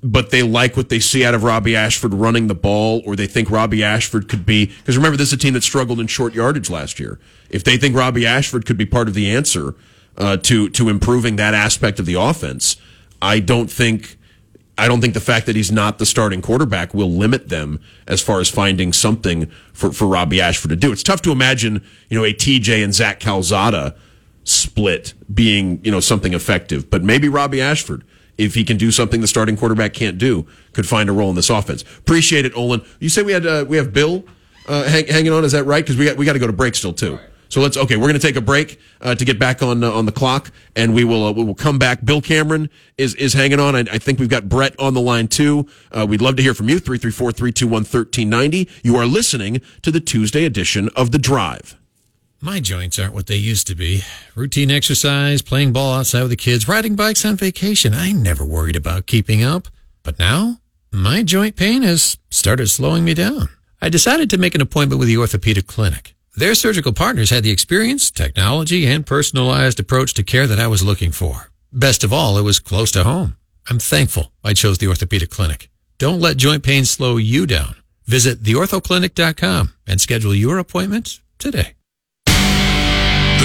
but they like what they see out of Robby Ashford running the ball, or they think Robby Ashford could be, because remember, this is a team that struggled in short yardage last year. If they think Robby Ashford could be part of the answer uh, to to improving that aspect of the offense, I don't think. I don't think the fact that he's not the starting quarterback will limit them as far as finding something for, for Robby Ashford to do. It's tough to imagine, you know, a TJ and Zach Calzada split being, you know, something effective. But maybe Robby Ashford, if he can do something the starting quarterback can't do, could find a role in this offense. Appreciate it, Olin. You say we had uh, we have Bill uh, hang, hanging on. Is that right? Because we got we got to go to break still too. So let's okay. We're going to take a break uh, to get back on uh, on the clock, and we will uh, we will come back. Bill Cameron is is hanging on. I, I think we've got Brett on the line too. Uh, we'd love to hear from you. Three three four three two one thirteen ninety. You are listening to the Tuesday edition of the Drive. My joints aren't what they used to be. Routine exercise, playing ball outside with the kids, riding bikes on vacation. I never worried about keeping up. But now, my joint pain has started slowing me down. I decided to make an appointment with the orthopedic clinic. Their surgical partners had the experience, technology, and personalized approach to care that I was looking for. Best of all, it was close to home. I'm thankful I chose the orthopedic clinic. Don't let joint pain slow you down. Visit theorthoclinic.com and schedule your appointment today.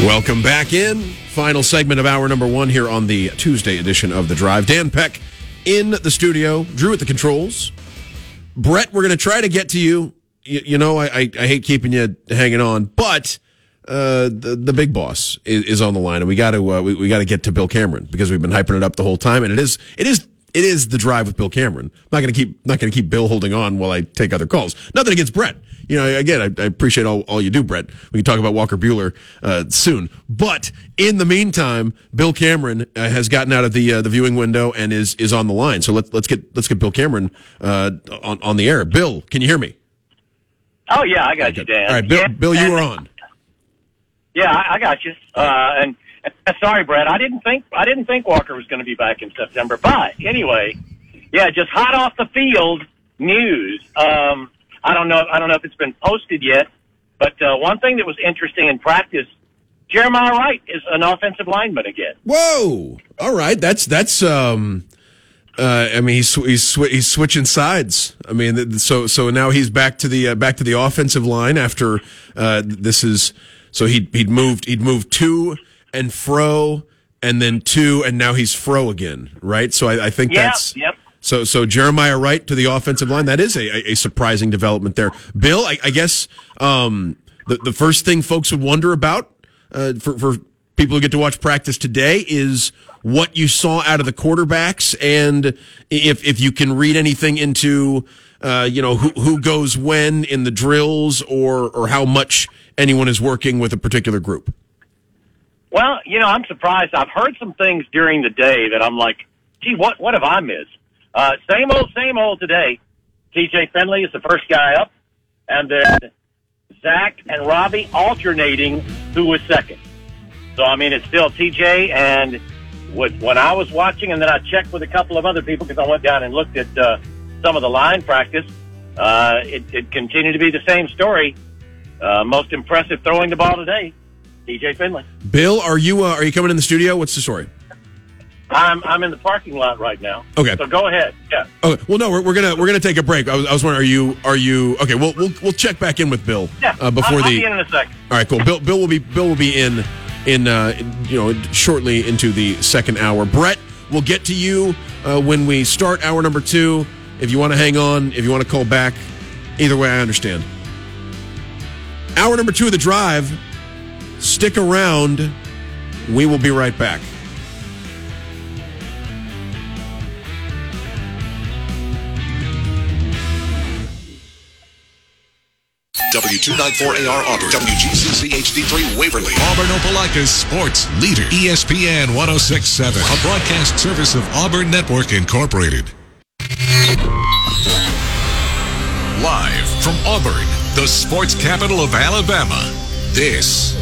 Welcome back in. Final segment of hour number one here on the Tuesday edition of The Drive. Dan Peck in the studio, Drew at the controls. Brett, we're going to try to get to you. You, you know, I, I, I hate keeping you hanging on, but uh, the, the big boss is, is on the line, and we got to uh, we, we got to get to Bill Cameron because we've been hyping it up the whole time, and it is it is it is the drive with Bill Cameron. I'm not going to keep not going to keep Bill holding on while I take other calls. Nothing against Brett. You know, again, I, I appreciate all, all you do, Brett. We can talk about Walker Buehler uh, soon. But in the meantime, Bill Cameron uh, has gotten out of the uh, the viewing window and is is on the line. So let's let's get let's get Bill Cameron uh, on on the air. Bill, can you hear me? Oh yeah, I got you, Dan. All right, Bill. Yeah, Bill, you and- were on. Yeah, I, I got you. Uh, and sorry, Brad. I didn't think I didn't think Walker was going to be back in September. But anyway, yeah, just hot off the field news. Um, I don't know. I don't know if it's been posted yet, but uh, one thing that was interesting in practice, Jeremiah Wright is an offensive lineman again. Whoa! All right, that's that's. um uh, I mean, he's he's sw- he's switching sides. I mean, so so now he's back to the uh, back to the offensive line after uh, this is so he'd he'd moved he'd moved to and fro and then two and now he's fro again, right? So I, I think Yeah, that's yep. so so Jeremiah Wright to the offensive line. That is a, a, a surprising development there. Bill, I, I guess um, the the first thing folks would wonder about uh, for for people who get to watch practice today is what you saw out of the quarterbacks, and if if you can read anything into, uh, you know, who who goes when in the drills, or or how much anyone is working with a particular group. Well, you know, I'm surprised. I've heard some things during the day that I'm like, gee, what what have I missed? Uh, same old, same old today. TJ Finley is the first guy up, and then Zach and Robby alternating who was second. So I mean, it's still TJ and with, when I was watching, and then I checked with a couple of other people because I went down and looked at uh, some of the line practice. Uh, it, it continued to be the same story. Uh, most impressive throwing the ball today, TJ Finley. Bill, are you uh, are you coming in the studio? What's the story? I'm I'm in the parking lot right now. Okay. So go ahead. Yeah. Okay. Well, no, we're, we're gonna we're gonna take a break. I was, I was wondering, are you are you okay? We'll we'll, we'll check back in with Bill Yeah. uh, before I'll, I'll the. be in in a second. All right, cool. Bill Bill will be Bill will be in in uh, you know shortly into the second hour. Brett, we'll get to you uh, when we start hour number two. If you want to hang on, if you want to call back, either way, I understand. Hour number two of the drive. Stick around. We will be right back. W294AR Auburn, WGCC HD3 Waverly, Auburn Opelika's sports leader, ESPN 1067, a broadcast service of Auburn Network Incorporated. Live from Auburn, the sports capital of Alabama, this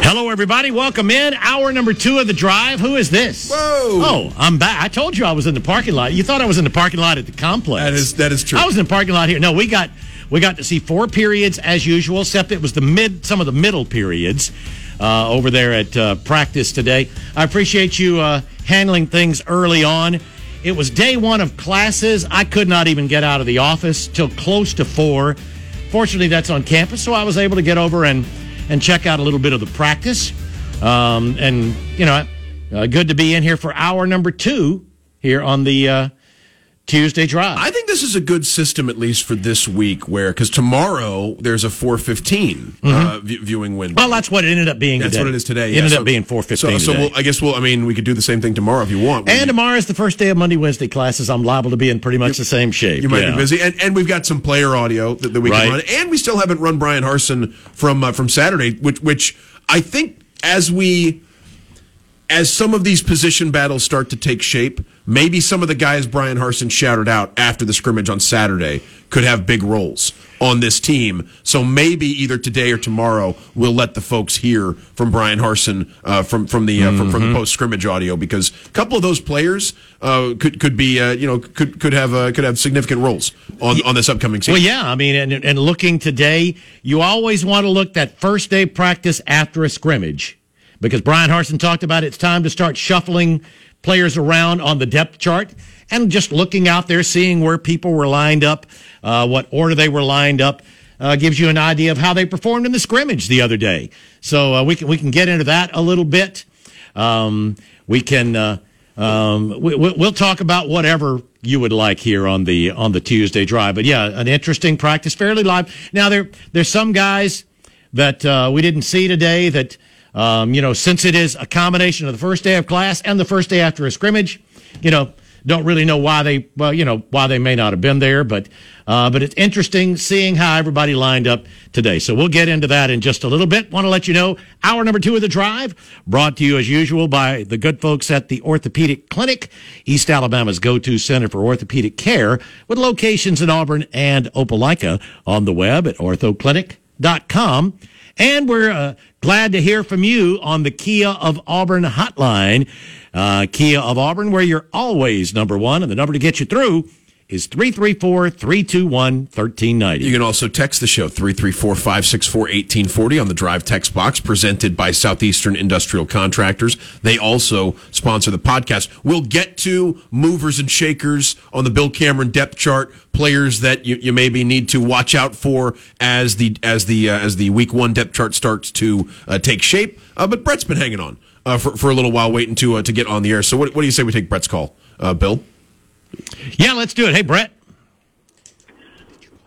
Hello, everybody. Welcome in. Hour number two of the drive. Who is this? Whoa. Oh, I'm back. I told you I was in the parking lot. You thought I was in the parking lot at the complex. That is that is true. I was in the parking lot here. No, we got we got to see four periods as usual, except it was the mid some of the middle periods uh, over there at uh, practice today. I appreciate you uh, handling things early on. It was day one of classes. I could not even get out of the office till close to four. Fortunately, that's on campus, so I was able to get over and and check out a little bit of the practice. Um, and you know, uh, good to be in here for hour number two here on the uh, Tuesday drive. I think this is a good system, at least for this week, where because tomorrow there's a 415 uh, v- viewing window. Mm-hmm. well, that's what it ended up being. That's today. what it is today. It yeah. ended So- up being four fifteen. So, so we'll, I guess we'll. I mean, we could do the same thing tomorrow if you want. and We- tomorrow is the first day of Monday Wednesday classes. I'm liable to be in pretty much the same shape. you might yeah. be busy, and, and we've got some player audio that, that we Right. can run, and we still haven't run Brian Harsin from uh, from Saturday, which which I think as we as some of these position battles start to take shape, maybe some of the guys Brian Harsin shouted out after the scrimmage on Saturday could have big roles on this team. So maybe either today or tomorrow we'll let the folks hear from Brian Harsin uh, from from the uh, from, from Mm-hmm. the post scrimmage audio because a couple of those players uh, could could be uh, you know could could have uh, could have significant roles on on this upcoming season. Well, yeah. I mean, and, and looking today, you always want to look that first day practice after a scrimmage because Brian Harsin talked about it's time to start shuffling players around on the depth chart and just looking out there, seeing where people were lined up, uh, what order they were lined up. Uh, gives you an idea of how they performed in the scrimmage the other day. So uh, we can we can get into that a little bit. Um, we can uh, um, we, we'll talk about whatever you would like here on the on the Tuesday drive. But yeah, an interesting practice, fairly live. Now there there's some guys that uh, we didn't see today that um, you know since it is a combination of the first day of class and the first day after a scrimmage, you know don't really know why they well you know why they may not have been there, but uh, but it's interesting seeing how everybody lined up today. So we'll get into that in just a little bit. Want to let you know hour number two of the drive brought to you as usual by the good folks at the Orthopedic Clinic, East Alabama's go-to center for orthopedic care, with locations in Auburn and Opelika on the web at orthoclinic.com. And we're uh, glad to hear from you on the Kia of Auburn hotline. Uh, Kia of Auburn, where you're always number one, and the number to get you through is 334 321 1390. You can also text the show 334 564 1840 on the Drive text box presented by Southeastern Industrial Contractors. They also sponsor the podcast. We'll get to movers and shakers on the Bill Cameron depth chart, players that you, you maybe need to watch out for as the as the uh, as the week 1 depth chart starts to uh, take shape. Uh, but Brett's been hanging on uh, for for a little while waiting to uh, to get on the air. So what, what do you say we take Brett's call, uh, Bill? Yeah, let's do it. Hey, Brett.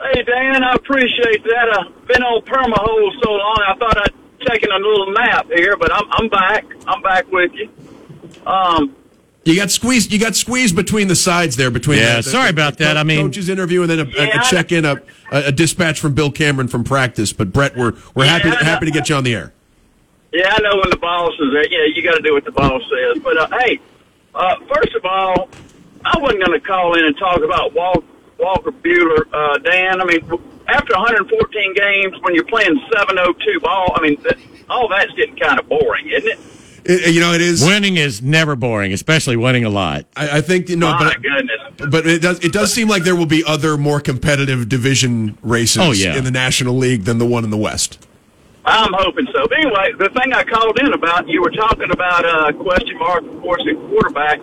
Hey, Dan, I appreciate that. I've been on permahole so long, I thought I'd taken a little nap here, but I'm, I'm back. I'm back with you. Um, You got squeezed. You got squeezed between the sides there. Between Yeah, the, the- sorry about the that. I mean- coach's interview and then a, a- Yeah, a check in, a, a, a dispatch from Bill Cameron from practice. But Brett, we're we're Yeah, happy I happy to get you on the air. yeah, I know when the boss is there. Yeah, you got to do what the boss says. But, uh, hey, uh, first of all, I wasn't going to call in and talk about Wal- Walker Buehler, uh, Dan. I mean, after 114 games, when you're playing 702 ball, I mean, that, all that's getting kind of boring, isn't it? It- you know, it is. Winning is never boring, especially winning a lot. I, I think you know, My but goodness. but it does it does seem like there will be other more competitive division races Oh, yeah. in the National League than the one in the West. I'm hoping so. But anyway, the thing I called in about, you were talking about uh, question mark, of course, at quarterback.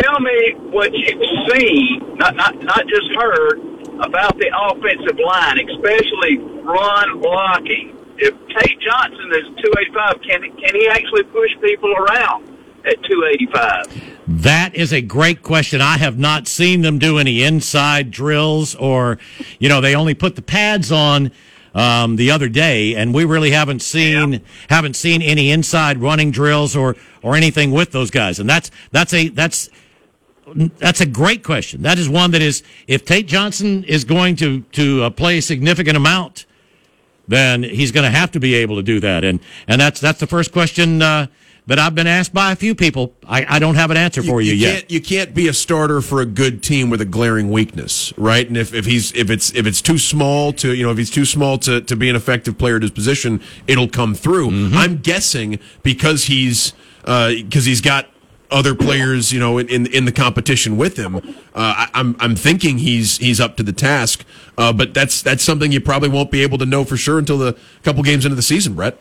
Tell me what you've seen, not not not just heard, about the offensive line, especially run blocking. If Tate Johnson is 285, can can he actually push people around at 285? That is a great question. I have not seen them do any inside drills or, you know, they only put the pads on um, the other day, and we really haven't seen haven't seen any inside running drills or or anything with those guys. And that's that's a that's that's a great question. That is one that is if Tate Johnson is going to to uh, play a significant amount, then he's going to have to be able to do that. And and that's that's the first question uh, that I've been asked by a few people. I, I don't have an answer for you, yet. Can't, you can't be a starter for a good team with a glaring weakness, right? And if, if he's if it's if it's too small to you know if he's too small to, to be an effective player at his position, it'll come through. Mm-hmm. I'm guessing because he's because he's got other players, you know, in, in in the competition with him. Uh, I, I'm I'm thinking he's he's up to the task, uh, but that's that's something you probably won't be able to know for sure until the couple games into the season, Brett.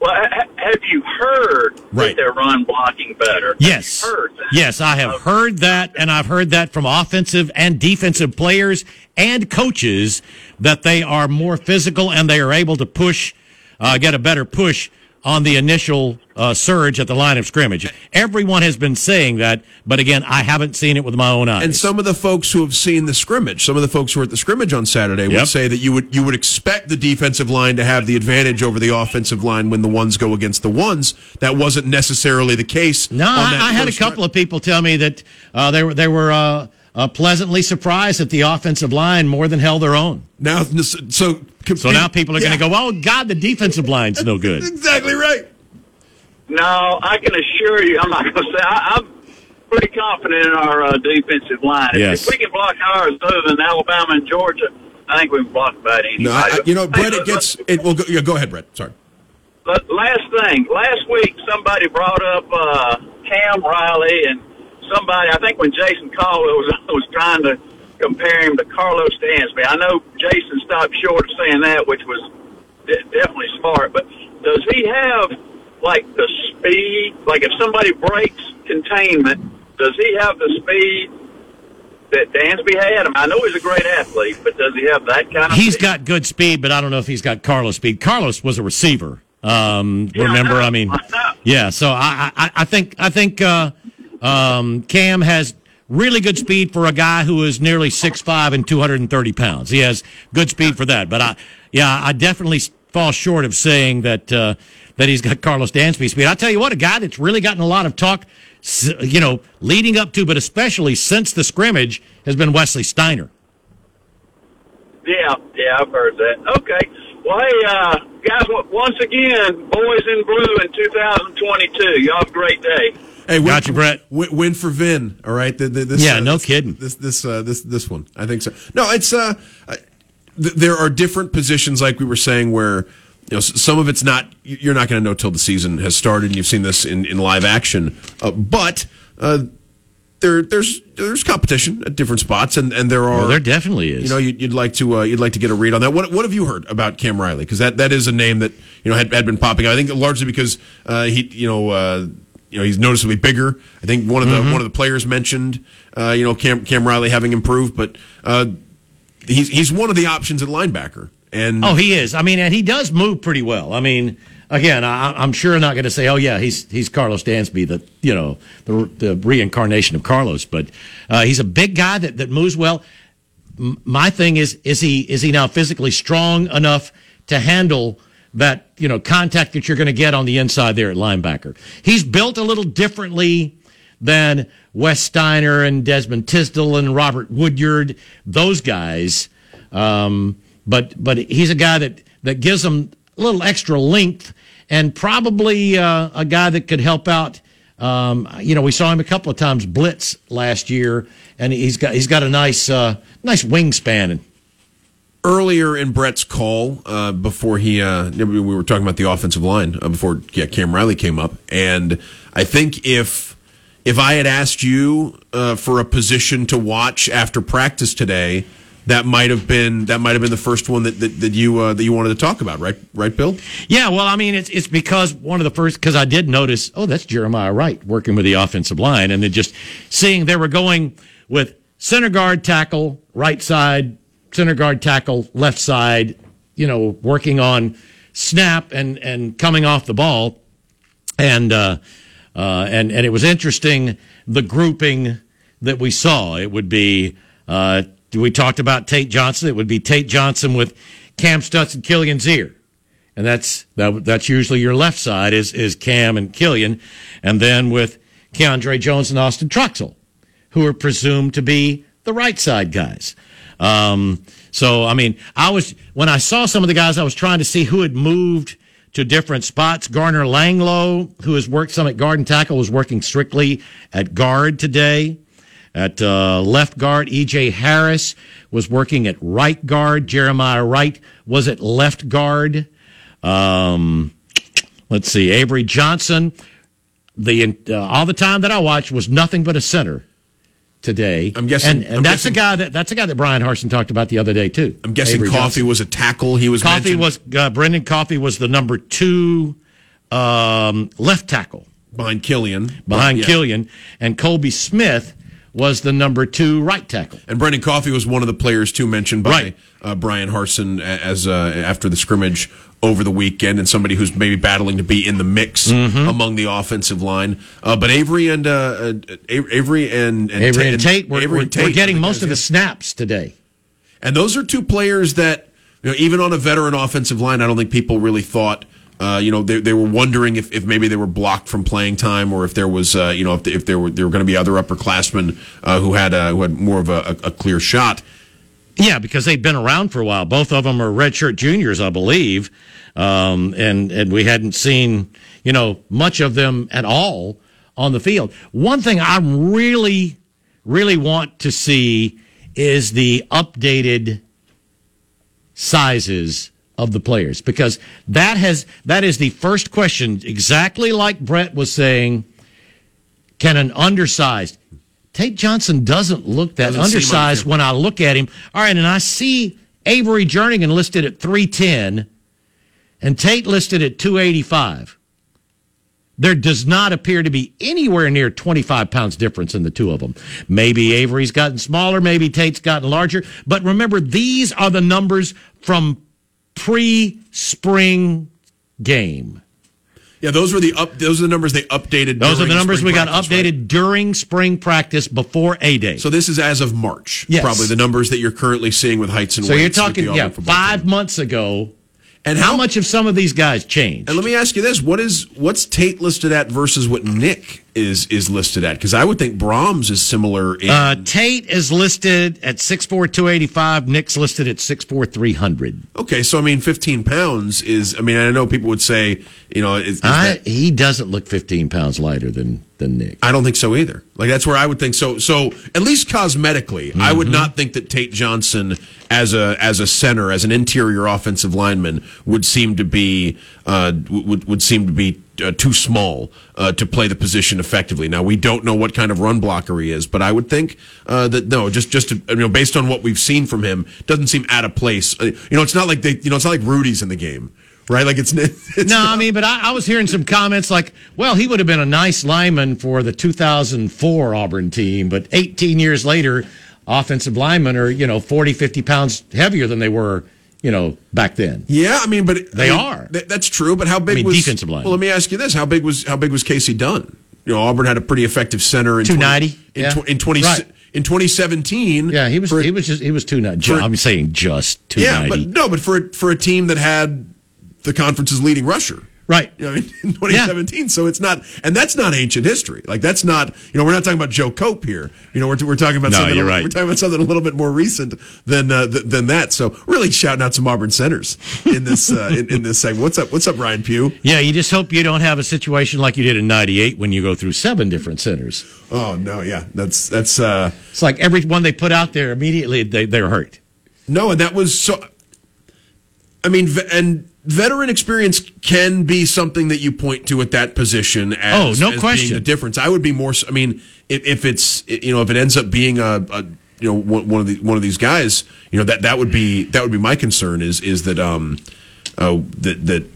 Well, ha- have you heard Right. that they're run blocking better? Yes. Have you heard that? Yes, I have heard that, and I've heard that from offensive and defensive players and coaches that they are more physical and they are able to push, uh, get a better push on the initial uh, surge at the line of scrimmage. Everyone has been saying that, but again, I haven't seen it with my own eyes. And some of the folks who have seen the scrimmage, some of the folks who were at the scrimmage on Saturday Yep. would say that you would you would expect the defensive line to have the advantage over the offensive line when the ones go against the ones. That wasn't necessarily the case. No, I, I had a couple of people tell me that uh, they were they were uh, uh, pleasantly surprised that the offensive line more than held their own. now. So So now people are going to go, "Oh God, the defensive line's no good." Exactly right. No, I can assure you, I'm not going to say. I, I'm pretty confident in our uh, defensive line. If- Yes. If we can block ours other than Alabama and Georgia, I think we can block about anybody. No, I, I- you know, Hey, Brett. It look, gets it. Will go, yeah, go ahead, Brett. Sorry. look, Last thing, last week somebody brought up uh, Cam Riley and somebody. I think when Jason Caldwell was was trying to compare him to Karlos Dansby. I know Jason stopped short of saying that, which was de- definitely smart. But does he have like the speed? Like if somebody breaks containment, does he have the speed that Dansby had? I, mean, I know he's a great athlete, but does he have that kind of? He's speed? got good speed, but I don't know if he's got Karlos speed. Karlos was a receiver. Um, Yeah, remember, know. I mean, I yeah. So I, I, I think I think uh, um, Cam has really good speed for a guy who is nearly six five and two hundred and thirty pounds. He has good speed for that. But I, yeah, I definitely fall short of saying that uh, that he's got Karlos Dansby speed. I'll tell you what, a guy that's really gotten a lot of talk, you know, leading up to, but especially since the scrimmage, has been Wesley Steiner. Yeah, yeah, I've heard that. Okay. Well, hey, uh, guys, once again, boys in blue in 2022. Y'all have a great day. Hey, win, Got you, Brett. Win, win for Vin. All right. The- the- this, Yeah, uh, no this- kidding. This this uh, this this one. I think so. No, it's uh, th- there are different positions, like we were saying, where you know some of it's not. You're not going to know till the season has started, and you've seen this in in live action. Uh, but uh, there there's there's competition at different spots, and, and there are Well, there definitely is. You know, you'd, you'd like to uh, you'd like to get a read on that. What what have you heard about Cam Riley? Because that, that is a name that you know had, had been popping. I think largely because uh, he you know. Uh, you know he's noticeably bigger. I think one of the Mm-hmm. one of the players mentioned, uh, you know, Cam Cam Riley having improved, but uh, he's he's one of the options at linebacker. And Oh, he is. I mean, and he does move pretty well. I mean, again, I, I'm sure not going to say, "Oh, yeah, he's he's Karlos Dansby, the you know the, the reincarnation of Karlos," but uh, he's a big guy that, that moves well. M- my thing is, is he is he now physically strong enough to handle that you know contact that you're going to get on the inside there at linebacker? He's built a little differently than Wes Steiner and Desmond Tisdale and Robert Woodyard, those guys. Um, but but he's a guy that that gives them a little extra length and probably uh, a guy that could help out. Um, you know, we saw him a couple of times blitz last year, and he's got he's got a nice uh, nice wingspan. Earlier in Brett's call uh, before he uh, we were talking about the offensive line uh, before yeah, Cam Riley came up, and I think if if I had asked you uh, for a position to watch after practice today, that might have been that might have been the first one that that, that you uh, that you wanted to talk about, right? Right, Bill? Yeah, well, I mean, it's it's because one of the first because I did notice, oh, that's Jeremiah Wright working with the offensive line, and then just seeing they were going with center guard tackle right side, center guard tackle left side, you know, working on snap and and coming off the ball, and uh, uh, and and it was interesting the grouping that we saw. It would be uh, we talked about Tate Johnson. It would be Tate Johnson with Kam Stutts and Kilian Zierer and that's that, that's usually your left side is is Cam and Kilian, and then with Keiondre Jones and Austin Troxell, who are presumed to be the right side guys. Um, so I mean, I was when I saw some of the guys, I was trying to see who had moved to different spots. Garner Langlo, who has worked some at guard and tackle, was working strictly at guard today. At uh, left guard, E.J. Harris was working at right guard. Jeremiah Wright was at left guard. Um, let's see, Avery Johnson. The uh, all the time that I watched was nothing but a center today. I'm guessing- and, and I'm that's guessing- a guy that that's a guy that Brian Harsin talked about the other day too. I'm guessing Avery Coffey Johnson. was a tackle. He was Coffey mentioned was uh, Brenden Coffey was the number two um, left tackle behind Kilian. behind Yeah. Kilian, and Colby Smith was the number two right tackle. And Brenden Coffey was one of the players too mentioned by Right. uh, Brian Harsin as uh, after the scrimmage over the weekend, and somebody who's maybe battling to be in the mix Mm-hmm. among the offensive line. Uh, but Avery and uh, uh, Avery and, and Avery and Tate were, Avery were, and Tate were getting most of the snaps today. And those are two players that, you know, even on a veteran offensive line, I don't think people really thought, uh, you know, they, they were wondering if, if maybe they were blocked from playing time or if there was, uh, you know, if, if there were there were going to be other upperclassmen uh, who had who had more of a, a, a clear shot. Yeah, because they've been around for a while. Both of them are redshirt juniors, I believe, um, and and we hadn't seen you know much of them at all on the field. One thing I really, really want to see is the updated sizes of the players because that has that is the first question. Exactly like Brett was saying, can an undersized Tate Johnson doesn't look that Doesn't undersized when I look at him. All right, and I see Avery Jernigan listed at 310 and Tate listed at 285. There does not appear to be anywhere near 25 pounds difference in the two of them. Maybe Avery's gotten smaller, maybe Tate's gotten larger. But remember, these are the numbers from pre spring game. Yeah, those were the up. Those are the numbers they updated. Those are the numbers we got practice, updated right? during spring practice before A Day. So this is as of March. Yes. probably the numbers that you're currently seeing with heights and So you're talking, yeah, five team. months ago. And How how much have some of these guys changed? And let me ask you this: what is what's Tate listed at versus what Nick is is listed at? Because I would think Brahms is similar. In, Uh, Tate is listed at 6'4", 285. Nick's listed at 6'4", 300. okay, so I mean, fifteen pounds is. I mean, I know people would say, you know, is, is I, that- he doesn't look 15 pounds lighter than, than Nick. I don't think so either. Like that's where I would think so. So at least cosmetically, I would not think that Tate Johnson as a as a center, as an interior offensive lineman, would seem to be uh, would would seem to be uh, too small uh, to play the position effectively. Now we don't know what kind of run blocker he is, but I would think uh, that no, just just to, you know, based on what we've seen from him, doesn't seem out of place. Uh, you know, it's not like they, you know, it's not like Rudy's in the game, right? Like it's, it's no, not, I mean, but I, I, was hearing some comments like, well, he would have been a nice lineman for the 2004 Auburn team, but 18 years later, offensive linemen are you know 40, 50 pounds heavier than they were you know, back then. Yeah, I mean, but they I mean, are. Th- that's true. But how big I mean, was defensive line? Well, let me ask you this: how big was how big was Casey Dunn? You know, Auburn had a pretty effective center in two ninety in, yeah. tw- in twenty right. in twenty seventeen. Yeah, he was for, he was just he was two ninety. I'm saying just two ninety. Yeah, but no, but for for a team that had the conference's leading rusher. Right. You know, I in 2017. Yeah. So it's not, and that's not ancient history. Like that's not, you know, we're not talking about Joe Cope here. You know, we're, we're talking about no, something, you're right. we're talking about something a little bit more recent than, uh, th- than that. So really shouting out some Auburn centers in this, uh, in, in, this segment. What's up? What's up, Ryan Pugh? Yeah. You just hope you don't have a situation like you did in 98 when you go through seven different centers. Oh no. Yeah. That's, that's, uh, it's like every one they put out there immediately they, they're hurt. No. And that was so, I mean, and, veteran experience can be something that you point to at that position as, oh, no question. the difference. I would be more. I mean, if, if it's you know if it ends up being a, a you know one of the one of these guys, you know that that would be that would be my concern is is that um uh, that that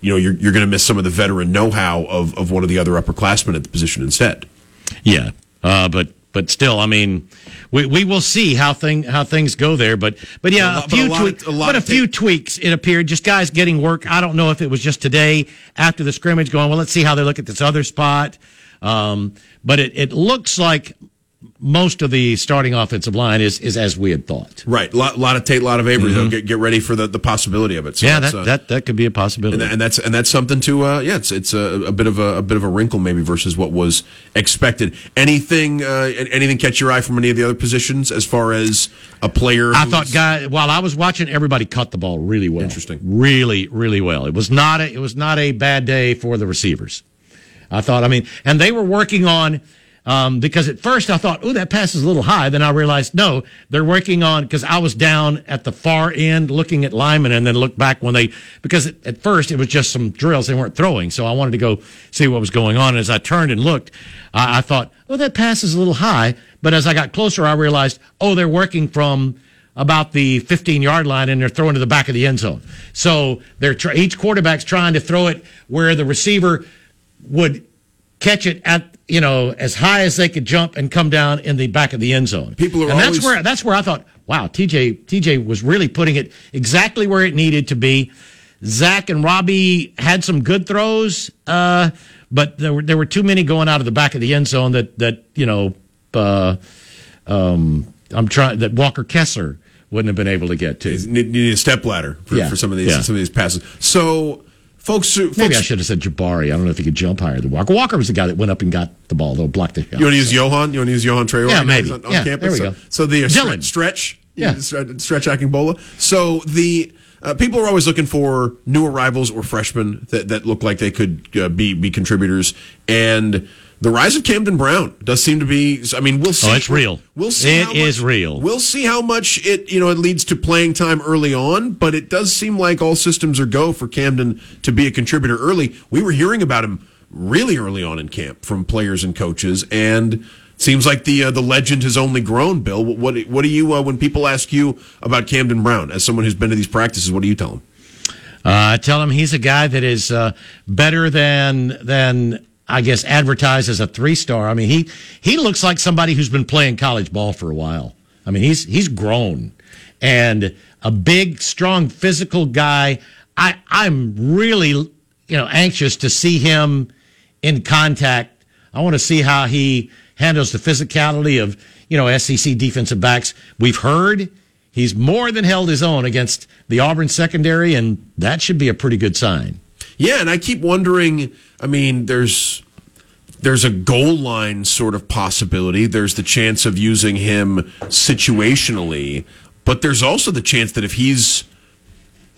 you know you're you're going to miss some of the veteran know how of of one of the other upperclassmen at the position instead. Yeah, uh, but but still, I mean, we, we will see how thing how things go there. But but yeah, a, lot, a few tweaks, but a few tweaks. It appeared just guys getting work. I don't know if it was just today after the scrimmage going. Well, let's see how they look at this other spot. Um, but it, it looks like most of the starting offensive line is is as we had thought. Right, a lot, lot of Tate, a lot of Avery. Mm-hmm. Get get ready for the, the possibility of it. So yeah, that, uh, that that could be a possibility, and, and, that's and that's something to uh, yeah, it's it's a, a, bit of a, a, bit of a wrinkle maybe versus what was expected. Anything uh, anything catch your eye from any of the other positions as far as a player? I thought, guy, while I was watching, everybody cut the ball really well. Interesting, really, really well. It was not a, it was not a bad day for the receivers. I thought, I mean, and they were working on um, because at first I thought, oh, that pass is a little high. Then I realized, no, they're working on, because I was down at the far end looking at Lyman and then looked back when they, because at first it was just some drills they weren't throwing. So I wanted to go see what was going on. And as I turned and looked, I, I thought, oh, that pass is a little high. But as I got closer, I realized, oh, they're working from about the 15 yard line and they're throwing to the back of the end zone. So they're, each quarterback's trying to throw it where the receiver would catch it at you know as high as they could jump and come down in the back of the end zone. People are and always... that's where that's where I thought, wow, TJ TJ was really putting it exactly where it needed to be. Zach and Robby had some good throws, uh, but there were there were too many going out of the back of the end zone that that you know uh, um, I'm trying that Walker Kessler wouldn't have been able to get to. You need a step ladder for, yeah. for some of these yeah. some of these passes. So Folks, folks, maybe I should have said Jabari. I don't know if he could jump higher than Walker. Walker was the guy that went up and got the ball, though, blocked it. You want to use Johan? You want to use Yohan Traore? Yeah, maybe. On, on yeah, campus? there we so, go. So the uh, Dylan. stretch, yeah, stretch Akingbola. So the uh, people are always looking for new arrivals or freshmen that, that look like they could uh, be be contributors and the rise of Camden Brown does seem to be. I mean, we'll see. Oh, it's real. We'll see. It much, is real. We'll see how much it you know it leads to playing time early on, but it does seem like all systems are go for Camden to be a contributor early. We were hearing about him really early on in camp from players and coaches, and seems like the uh, the legend has only grown. Bill, what what do you uh, when people ask you about Camden Brown as someone who's been to these practices? What do you tell them? Uh, I tell him he's a guy that is uh, better than than I guess advertised as a three star. I mean, he he looks like somebody who's been playing college ball for a while. I mean, he's he's grown and a big, strong, physical guy. I I'm really you know anxious to see him in contact. I want to see how he handles the physicality of you know SEC defensive backs. We've heard he's more than held his own against the Auburn secondary, and that should be a pretty good sign. Yeah, and I keep wondering. I mean, there's there's a goal line sort of possibility. There's the chance of using him situationally, but there's also the chance that if he's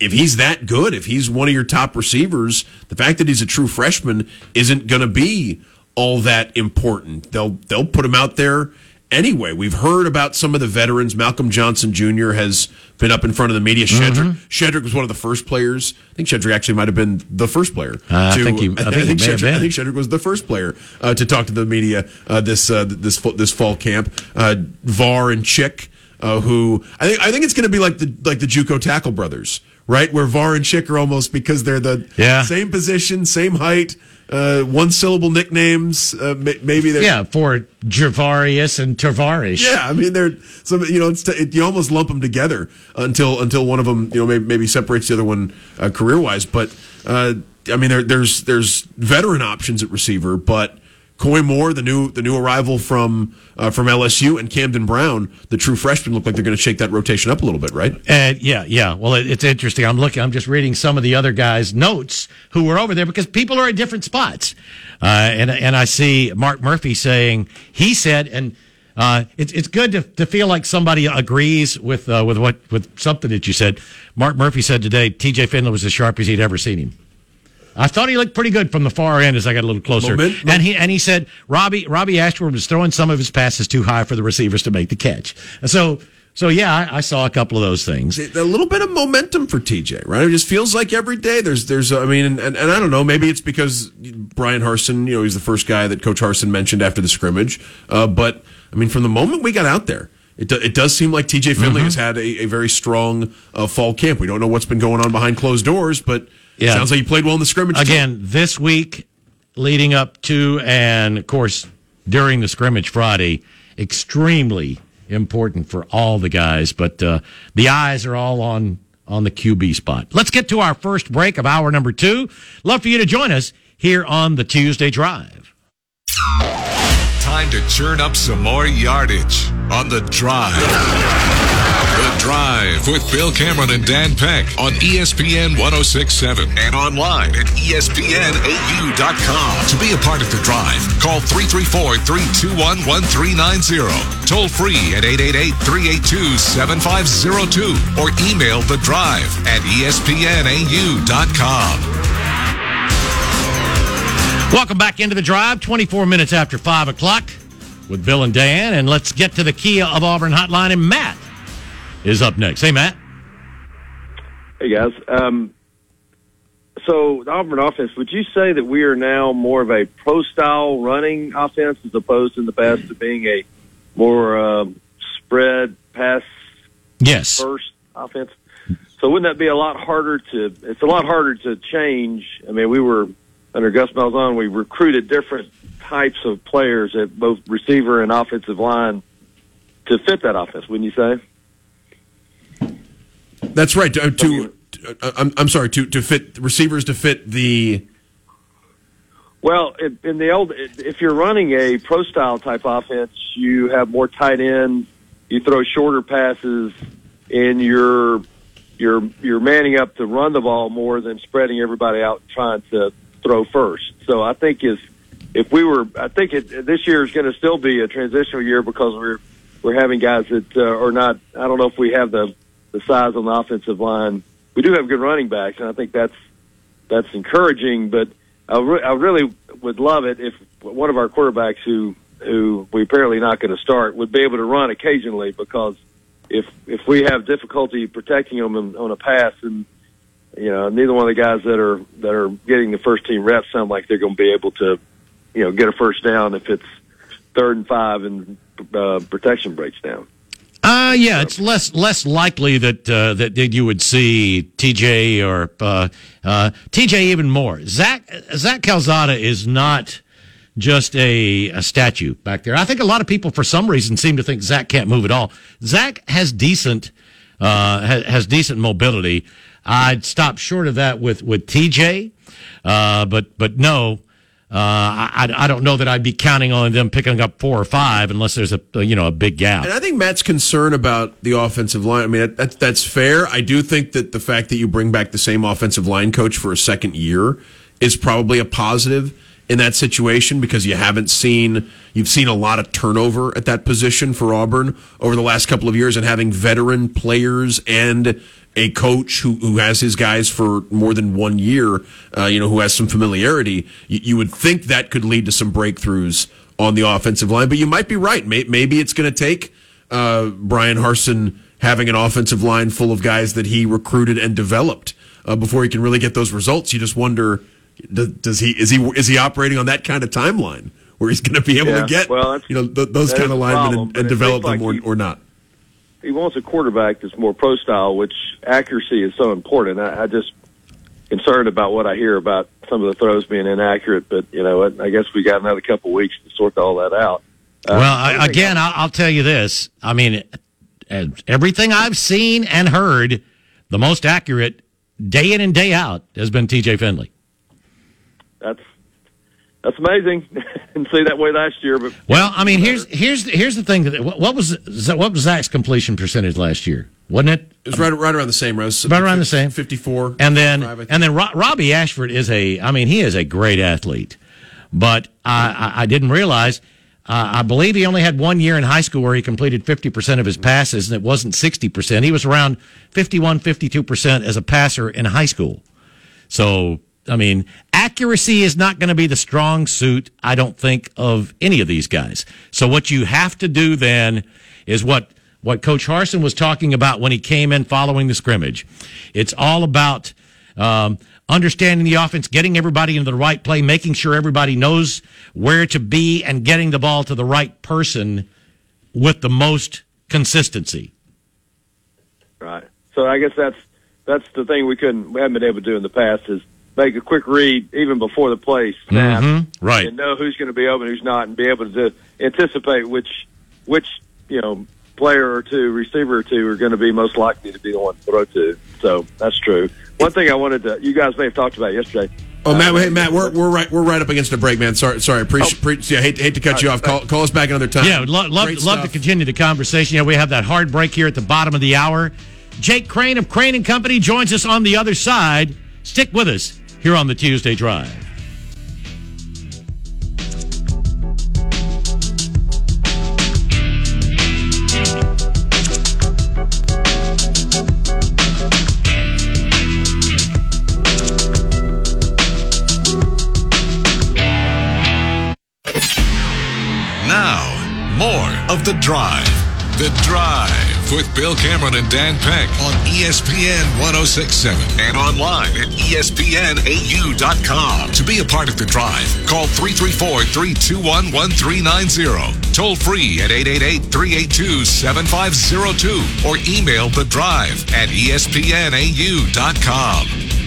if he's that good, if he's one of your top receivers, the fact that he's a true freshman isn't going to be all that important. They'll they'll put him out there anyway. We've heard about some of the veterans. Malcolm Johnson Jr. has been up in front of the media. Shedrick, Shedrick was one of the first players. I think Shedrick actually might have been the first player. Uh, I think he- I think may have Shedrick. I think Shedrick was the first player uh, to talk to the media uh, this uh, this fall- this fall camp. Uh, Var and Chick, uh, who I think I think it's going to be like the like the JUCO tackle brothers, right? Where Var and Chick are almost because they're the Yeah. same position, same height, uh, one syllable nicknames. Uh, maybe they're Yeah, for Javarius and Tavarish. yeah, I mean they're some you know it's it, you almost lump them together until until one of them you know maybe, maybe separates the other one uh, career wise. But uh, I mean there, there's there's veteran options at receiver, but Coy Moore, the new the new arrival from uh, from LSU, and Camden Brown, the true freshman, look like they're going to shake that rotation up a little bit, right? And yeah, yeah. Well, it, it's interesting. I'm looking. I'm just reading some of the other guys' notes who were over there because people are at different spots. Uh, and and I see Mark Murphy saying he said, and uh, it's it's good to, to feel like somebody agrees with uh, with what with something that you said. Mark Murphy said today, T.J. Finley was as sharp as he'd ever seen him. I thought he looked pretty good from the far end as I got a little closer. And he and he said Robby Robby Ashford was throwing some of his passes too high for the receivers to make the catch. And so so yeah, I, I saw a couple of those things. a little bit of momentum for TJ, right? It just feels like every day there's there's I mean, and, and, and I don't know, maybe it's because Brian Harsin, you know, he's the first guy that Coach Harsin mentioned after the scrimmage. Uh, but I mean, from the moment we got out there, it, do, it does seem like TJ Finley Mm-hmm. has had a, a very strong uh, fall camp. We don't know what's been going on behind closed doors, but Yeah. sounds like you played well in the scrimmage. too. Again, this week leading up to and of course during the scrimmage Friday, extremely important for all the guys, but uh, the eyes are all on on the QB spot. Let's get to our first break of hour number 2. Love for you to join us here on the Tuesday Drive. Time to churn up some more yardage on the drive. The Drive with Bill Cameron and Dan Peck on ESPN 1067 and online at ESPNAU.com. To be a part of the drive, call 334 321 1390. Toll free at 888 382 7502 or email the drive at ESPNAU.com. Welcome back into the drive, 24 minutes after 5 o'clock with Bill and Dan. And let's get to the Kia of Auburn hotline. And Matt is up next. Hey, Matt. Hey guys. Um, so the Auburn offense, would you say that we are now more of a pro style running offense as opposed in the past to being a more um, spread pass Yes. first offense? So wouldn't that be a lot harder to? It's a lot harder to change. I mean, we were under Gus Malzahn. We recruited different types of players at both receiver and offensive line to fit that offense. Wouldn't you say? That's right. To, to, uh, I'm, I'm sorry to to fit receivers to fit the Well, in, the old, if you're running a pro style type offense, you have more tight ends, you throw shorter passes, and you're you're you're manning up to run the ball more than spreading everybody out and trying to throw first. So I think is if we were, I think it, this year is going to still be a transitional year because we're we're having guys that uh, are not. I don't know if we have the the size on the offensive line. We do have good running backs, and I think that's that's encouraging. But I, re- I really would love it if one of our quarterbacks who who we apparently not going to start would be able to run occasionally because if if we have difficulty protecting them on, on a pass and you know neither one of the guys that are that are getting the first team reps sound like they're going to be able to you know get a first down if it's third and five and uh, protection breaks down. Uh, yeah, it's less less likely that uh, that, you would see TJ or uh, uh, TJ even more. Zach Zach Calzada is not just a, a statue back there. I think a lot of people, for some reason, seem to think Zach can't move at all. Zach has decent uh, has, has decent mobility. I'd stop short of that with with TJ, uh, but but no. Uh, I, I don't know that I'd be counting on them picking up four or five unless there's a you know a big gap. And I think Matt's concern about the offensive line. I mean, that, that, that's fair. I do think that the fact that you bring back the same offensive line coach for a second year is probably a positive in that situation because you haven't seen you've seen a lot of turnover at that position for Auburn over the last couple of years, and having veteran players and a coach who, who has his guys for more than one year, uh, you know, who has some familiarity, you, you would think that could lead to some breakthroughs on the offensive line. But you might be right. Maybe it's going to take uh, Bryan Harsin having an offensive line full of guys that he recruited and developed uh, before he can really get those results. You just wonder, does, he is he is he operating on that kind of timeline where he's going to be able Yeah, to get well, you know th- those kind of linemen problem, and, and develop them like or, or not? He wants a quarterback that's more pro style, which accuracy is so important. I, I just concerned about what I hear about some of the throws being inaccurate, but you know what? I guess we got another couple weeks to sort all that out. Uh, well, I, again, I'll, I'll tell you this. I mean, everything I've seen and heard, the most accurate day in and day out has been TJ Finley. that's that's amazing. Didn't see that way last year, but Well, I mean, here's here's here's the thing. That, what what was what was Zach's completion percentage last year? Wasn't it? It was right right around the same, Rose. Right around the same. fifty four. And then, 55, I think. and then Ro- Robby Ashford is a, I mean, he is a great athlete. But I, I, I didn't realize, uh, I believe he only had one year in high school where he completed 50% of his passes, and it wasn't 60%. He was around 51, 52% as a passer in high school. So, I mean, accuracy is not going to be the strong suit, I don't think, of any of these guys. So what you have to do then is what, what Coach Harsin was talking about when he came in following the scrimmage. It's all about, um, understanding the offense, getting everybody into the right play, making sure everybody knows where to be and getting the ball to the right person with the most consistency. Right. So I guess that's that's the thing we couldn't we haven't been able to do in the past is make a quick read even before the play snap, Mhm, right. And know who's going to be open, who's not, and be able to anticipate which which you know player or two, receiver or two, are going to be most likely to be the one to throw to. So that's true. One thing I wanted to you guys may have talked about yesterday. Oh, Matt, hey, Matt, we're, we're right we're right up against a break, man. Sorry, sorry. Appreciate, Oh. pre- yeah, hate, hate to cut you off. Call, call us back another time. Yeah, lo- love, Great love to continue the conversation. Yeah, we have that hard break here at the bottom of the hour. Jake Crain of Crain and Company joins us on the other side. Stick with us here on the Tuesday Drive. Now, more of The Drive. The Drive with Bill Cameron and Dan Peck on ESPN 1067 and online at ESPNAU.com. To be a part of The Drive, call 334 321 1390. Toll free at 888 382 7502 or email The Drive at ESPNAU.com.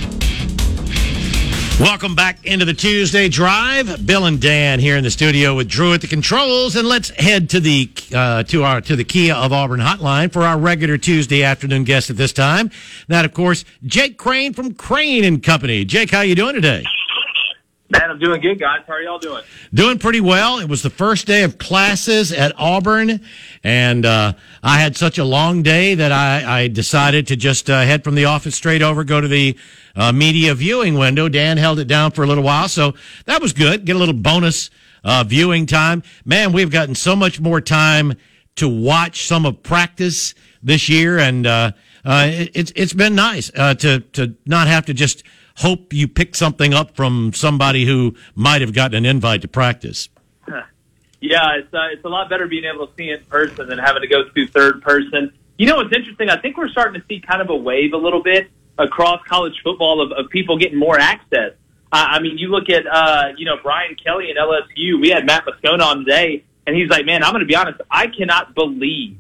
Welcome back into the Tuesday Drive. Bill and Dan here in the studio with Drew at the controls, and let's head to the uh, to our to the Kia of Auburn hotline for our regular Tuesday afternoon guest at this time. That, of course, Jake Crain from Crain and Company. Jake, how you doing today? Man, I'm doing good, guys. How are y'all doing? Doing pretty well. It was the first day of classes at Auburn, and uh, I had such a long day that I, I decided to just uh, head from the office straight over, go to the uh, media viewing window. Dan held it down for a little while, so that was good. Get a little bonus uh, viewing time. Man, we've gotten so much more time to watch some of practice this year, and uh, uh, it, it's it's been nice to to not have to just hope you pick something up from somebody who might have gotten an invite to practice. Yeah, it's uh, it's a lot better being able to see it in person than having to go through third person. You know what's interesting? I think we're starting to see kind of a wave a little bit across college football of, of people getting more access. I, I mean, you look at uh, you know Brian Kelly and LSU. We had Matt Moscona on today, and he's like, "Man, I'm going to be honest. I cannot believe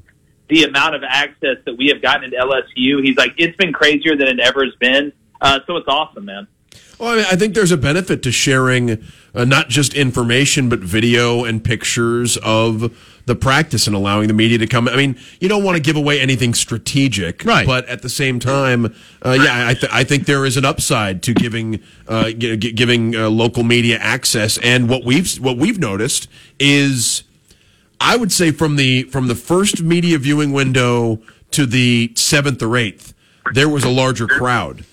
the amount of access that we have gotten at LSU." He's like, "It's been crazier than it ever has been." Uh, so it's awesome, man. Well, I, mean, I think there's a benefit to sharing uh, not just information, but video and pictures of the practice and allowing the media to come. I mean, you don't want to give away anything strategic, right? But at the same time, uh, yeah, I, th- I think there is an upside to giving uh, g- g- giving uh, local media access. And what we've what we've noticed is, I would say from the from the first media viewing window to the seventh or eighth, there was a larger crowd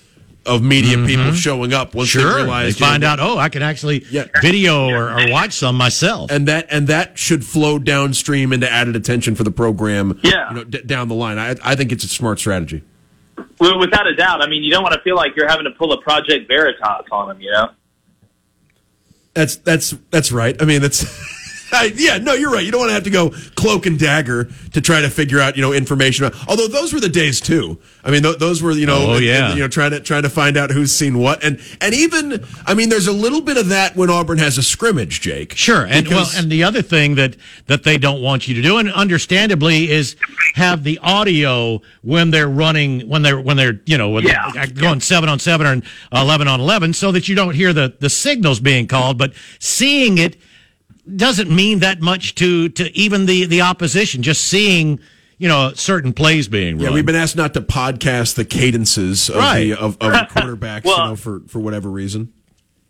of media people showing up once Mm-hmm. Sure, they realize they find out. Oh, I can actually video or, or watch some myself. and that and that should flow downstream into added attention for the program. Yeah. you know, d- down the line. I I think it's a smart strategy. Well, without a doubt. I mean, you don't want to feel like you're having to pull a Project Veritas on them, you know? That's that's that's right. I mean, that's yeah, no, you're right. You don't want to have to go cloak and dagger to try to figure out, you know, information. Although those were the days too. I mean, th- those were, you know, Oh, yeah. you know, trying to trying to find out who's seen what, and and even, I mean, there's a little bit of that when Auburn has a scrimmage, Jake. Sure, and well, and the other thing that that they don't want you to do, and understandably, is have the audio when they're running when they're when they're you know when Yeah. they're going seven on seven or eleven on eleven, so that you don't hear the the signals being called, but seeing it doesn't mean that much to to even the the opposition. Just seeing you know certain plays being run. Yeah, we've been asked not to podcast the cadences of Right. the of, of the quarterbacks, Well- you know, for for whatever reason.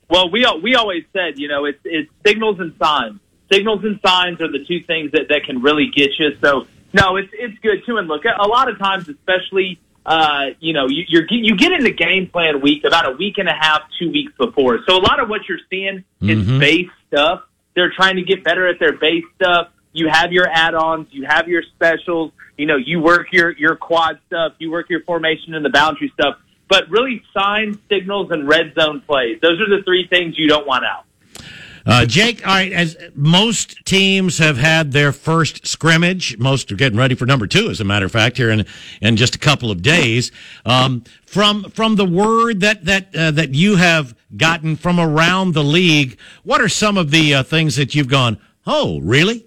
Well, we we always said, you know, it's it's signals and signs. Signals and signs are the two things that, that can really get you. So no, it's it's good too. And look, a lot of times, especially uh, you know, you, you're you get into game plan week about a week and a half, two weeks before. So a lot of what you're seeing is base stuff. They're trying to get better at their base stuff. You have your add-ons, you have your specials. You know, you work your your quad stuff, you work your formation and the boundary stuff. But really, signs, signals, and red zone plays. Those are the three things you don't want out. Uh, Jake, all right, as most teams have had their first scrimmage, most are getting ready for number two, as a matter of fact, here in, in just a couple of days. Um, from from the word that that uh, that you have gotten from around the league, what are some of the uh, things that you've gone? Oh, really?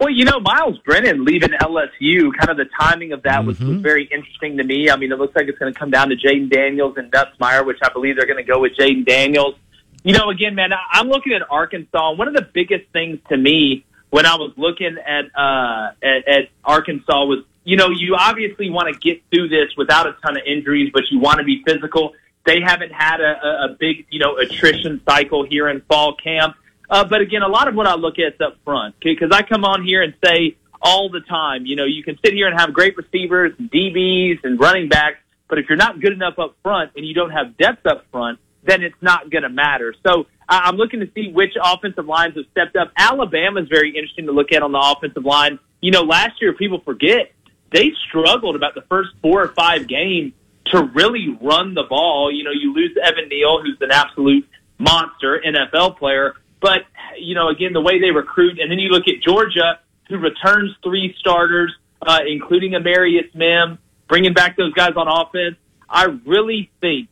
Well, you know, Myles Brennan leaving LSU, kind of the timing of that was, was very interesting to me. I mean, it looks like it's going to come down to Jayden Daniels and Nussmeier, which I believe they're going to go with Jayden Daniels. You know, again, man, I'm looking at Arkansas. One of the biggest things to me when I was looking at uh, at, at Arkansas was, you know, you obviously want to get through this without a ton of injuries, but you want to be physical. They haven't had a, a, big, you know, attrition cycle here in fall camp. Uh, but again, a lot of what I look at is up front because I come on here and say all the time, you know, you can sit here and have great receivers, and DBs, and running backs, but if you're not good enough up front and you don't have depth up front, then it's not going to matter. So I- I'm looking to see which offensive lines have stepped up. Alabama is very interesting to look at on the offensive line. You know, last year people forget they struggled about the first four or five games to really run the ball. You know, you lose Evan Neal, who's an absolute monster NFL player. But, you know, again, the way they recruit, and then you look at Georgia, who returns three starters, uh, including Amarius Mims, bringing back those guys on offense. I really think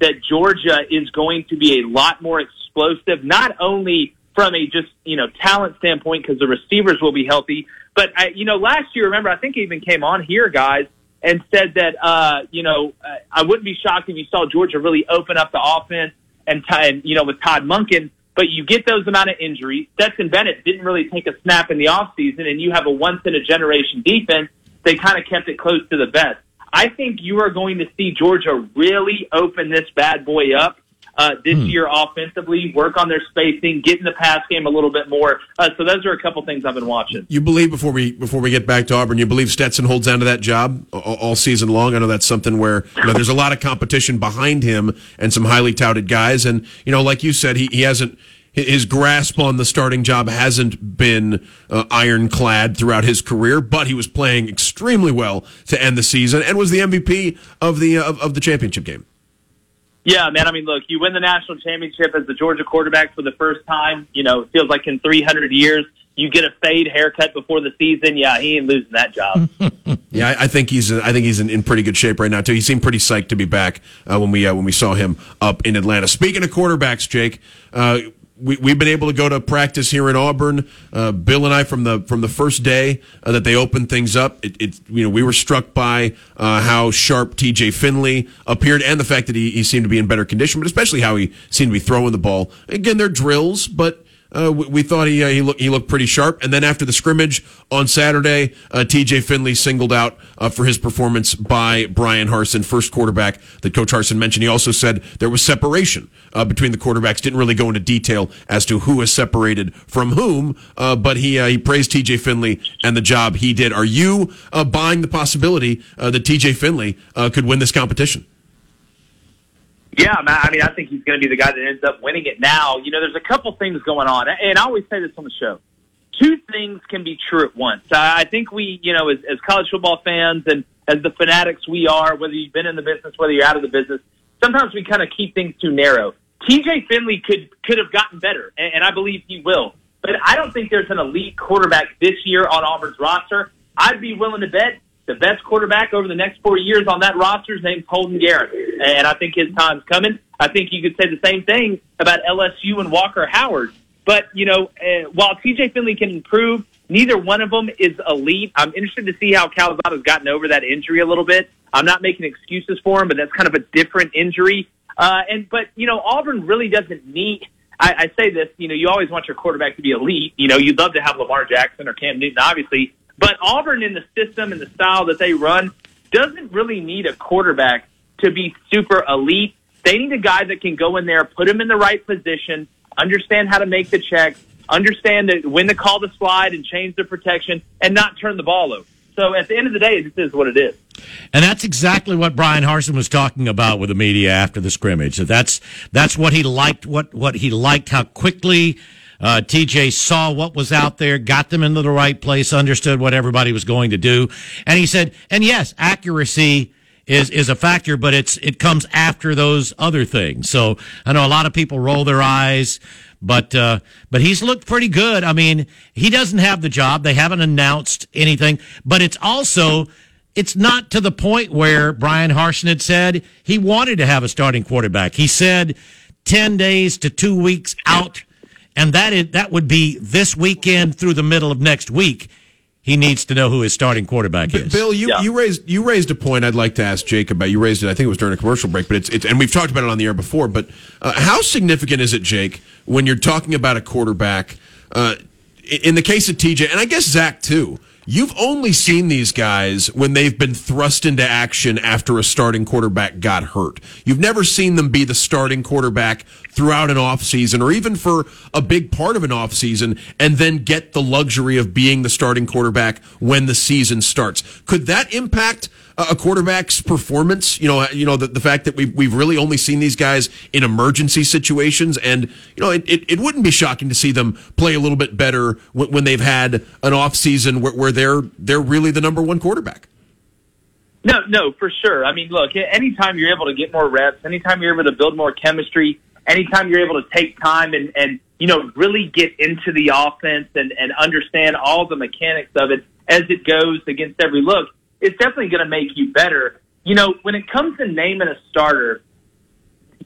that Georgia is going to be a lot more explosive, not only from a just, you know, talent standpoint, because the receivers will be healthy, but, I, you know, last year, remember, I think I even came on here, guys, and said that, uh, you know, uh, I wouldn't be shocked if you saw Georgia really open up the offense and, and you know, with Todd Monken, but you get those amount of injuries. Stetson Bennett didn't really take a snap in the offseason, and you have a once in a generation defense. They kind of kept it close to the vest. I think you are going to see Georgia really open this bad boy up uh, this year offensively, work on their spacing, get in the pass game a little bit more. Uh, so those are a couple things I've been watching. You believe before we before we get back to Auburn, you believe Stetson holds on to that job all, all season long. I know that's something where you know there's a lot of competition behind him and some highly touted guys, and you know, like you said, he, he hasn't his grasp on the starting job hasn't been uh, ironclad throughout his career, but he was playing extremely well to end the season and was the MVP of the uh, of, of the championship game. Yeah, man. I mean, look, you win the national championship as the Georgia quarterback for the first time. You know, it feels like in 300 years. You get a fade haircut before the season. Yeah, he ain't losing that job. Yeah, I, I think he's I think he's in, in pretty good shape right now too. He seemed pretty psyched to be back uh, when we uh, when we saw him up in Atlanta. Speaking of quarterbacks, Jake, uh, we we've been able to go to practice here in Auburn. Uh, Bill and I from the from the first day uh, that they opened things up, it, it you know we were struck by uh, how sharp T.J. Finley appeared and the fact that he, he seemed to be in better condition, but especially how he seemed to be throwing the ball. Again, they're drills, but. Uh, we, we thought he uh, he looked he looked pretty sharp, and then after the scrimmage on Saturday, uh, T.J. Finley singled out uh, for his performance by Brian Harsin, first quarterback that Coach Harsin mentioned. He also said there was separation uh, between the quarterbacks. Didn't really go into detail as to who was separated from whom, uh, but he he praised T.J. Finley and the job he did. Are you buying the possibility that T.J. Finley could win this competition? Yeah, I mean, I think he's going to be the guy that ends up winning it now. You know, there's a couple things going on, and I always say this on the show. Two things can be true at once. I I think we, you know, as, as college football fans and as the fanatics we are, whether you've been in the business, whether you're out of the business, sometimes we kind of keep things too narrow. TJ Finley could could have gotten better, and, and I believe he will. but I don't think there's an elite quarterback this year on Auburn's roster. I'd be willing to bet the best quarterback over the next four years on that roster is named Holden Geriner, and I think his time's coming. I think you could say the same thing about LSU and Walker Howard. But you know, uh, while TJ Finley can improve, neither one of them is elite. I'm interested to see how Calzada's gotten over that injury a little bit. I'm not making excuses for him, but that's kind of a different injury. Uh, and but you know, Auburn really doesn't need. I say this, you know, you always want your quarterback to be elite. You know, you'd love to have Lamar Jackson or Cam Newton, obviously, but Auburn in the system and the style that they run doesn't really need a quarterback to be super elite. They need a guy that can go in there, put him in the right position, understand how to make the check, understand that when to call the slide and change the protection, and not turn the ball over. So at the end of the day, this is what it is. And that's exactly what Brian Harsin was talking about with the media after the scrimmage. So that's that's what he liked. What what he liked how quickly uh, TJ saw what was out there, got them into the right place, understood what everybody was going to do, and he said, and yes, accuracy is is a factor, but it's it comes after those other things. So I know a lot of people roll their eyes, but uh, but he's looked pretty good. I mean, he doesn't have the job; they haven't announced anything, but it's also. It's not to the point where Brian Harsin had said he wanted to have a starting quarterback. He said 10 days to two weeks out, and that is, that would be this weekend through the middle of next week he needs to know who his starting quarterback is. Bill, you, you raised you raised a point I'd like to ask Jake about. You raised it, I think it was during a commercial break, but it's, it's and we've talked about it on the air before. But uh, how significant is it, Jake, when you're talking about a quarterback? Uh, in the case of TJ, and I guess Zach too. You've only seen these guys when they've been thrust into action after a starting quarterback got hurt. You've never seen them be the starting quarterback throughout an offseason or even for a big part of an offseason and then get the luxury of being the starting quarterback when the season starts. Could that impact a quarterback's performance. You know, you know the, the fact that we've we've really only seen these guys in emergency situations, and you know, it, it, it wouldn't be shocking to see them play a little bit better when, when they've had an off season where, where they're they're really the number one quarterback. No, no, for sure. I mean, look, anytime you're able to get more reps, anytime you're able to build more chemistry, anytime you're able to take time and, and you know, really get into the offense and, and understand all the mechanics of it as it goes against every look, it's definitely going to make you better. You know, when it comes to naming a starter,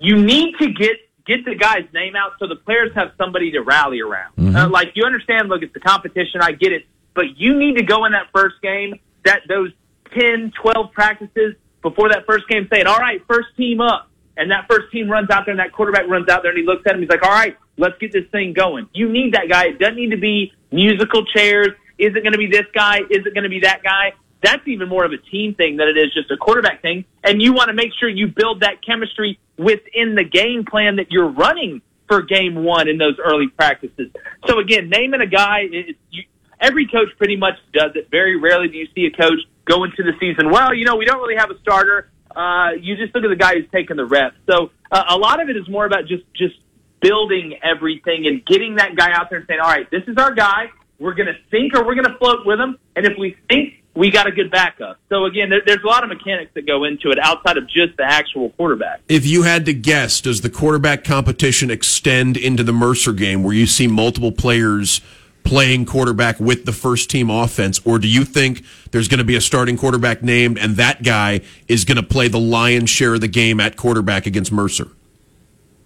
you need to get get the guy's name out so the players have somebody to rally around. Mm-hmm. Uh, like you understand, look, it's the competition. I get it, but you need to go in that first game, that those 10, 12 practices before that first game, saying, "All right, first team up," and that first team runs out there, and that quarterback runs out there, and he looks at him, he's like, "All right, let's get this thing going." You need that guy. It doesn't need to be musical chairs. Is it going to be this guy? Is it going to be that guy? That's even more of a team thing than it is just a quarterback thing. And you want to make sure you build that chemistry within the game plan that you're running for game one in those early practices. So again, naming a guy, it, you, every coach pretty much does it. Very rarely do you see a coach go into the season, well, you know, we don't really have a starter. Uh, you just look at the guy who's taking the reps. So uh, a lot of it is more about just, just building everything and getting that guy out there and saying, all right, this is our guy. We're going to sink or we're going to float with him. And if we think we got a good backup. So again, there, there's a lot of mechanics that go into it outside of just the actual quarterback. If you had to guess, does the quarterback competition extend into the Mercer game where you see multiple players playing quarterback with the first team offense, or do you think there's going to be a starting quarterback named and that guy is going to play the lion's share of the game at quarterback against Mercer?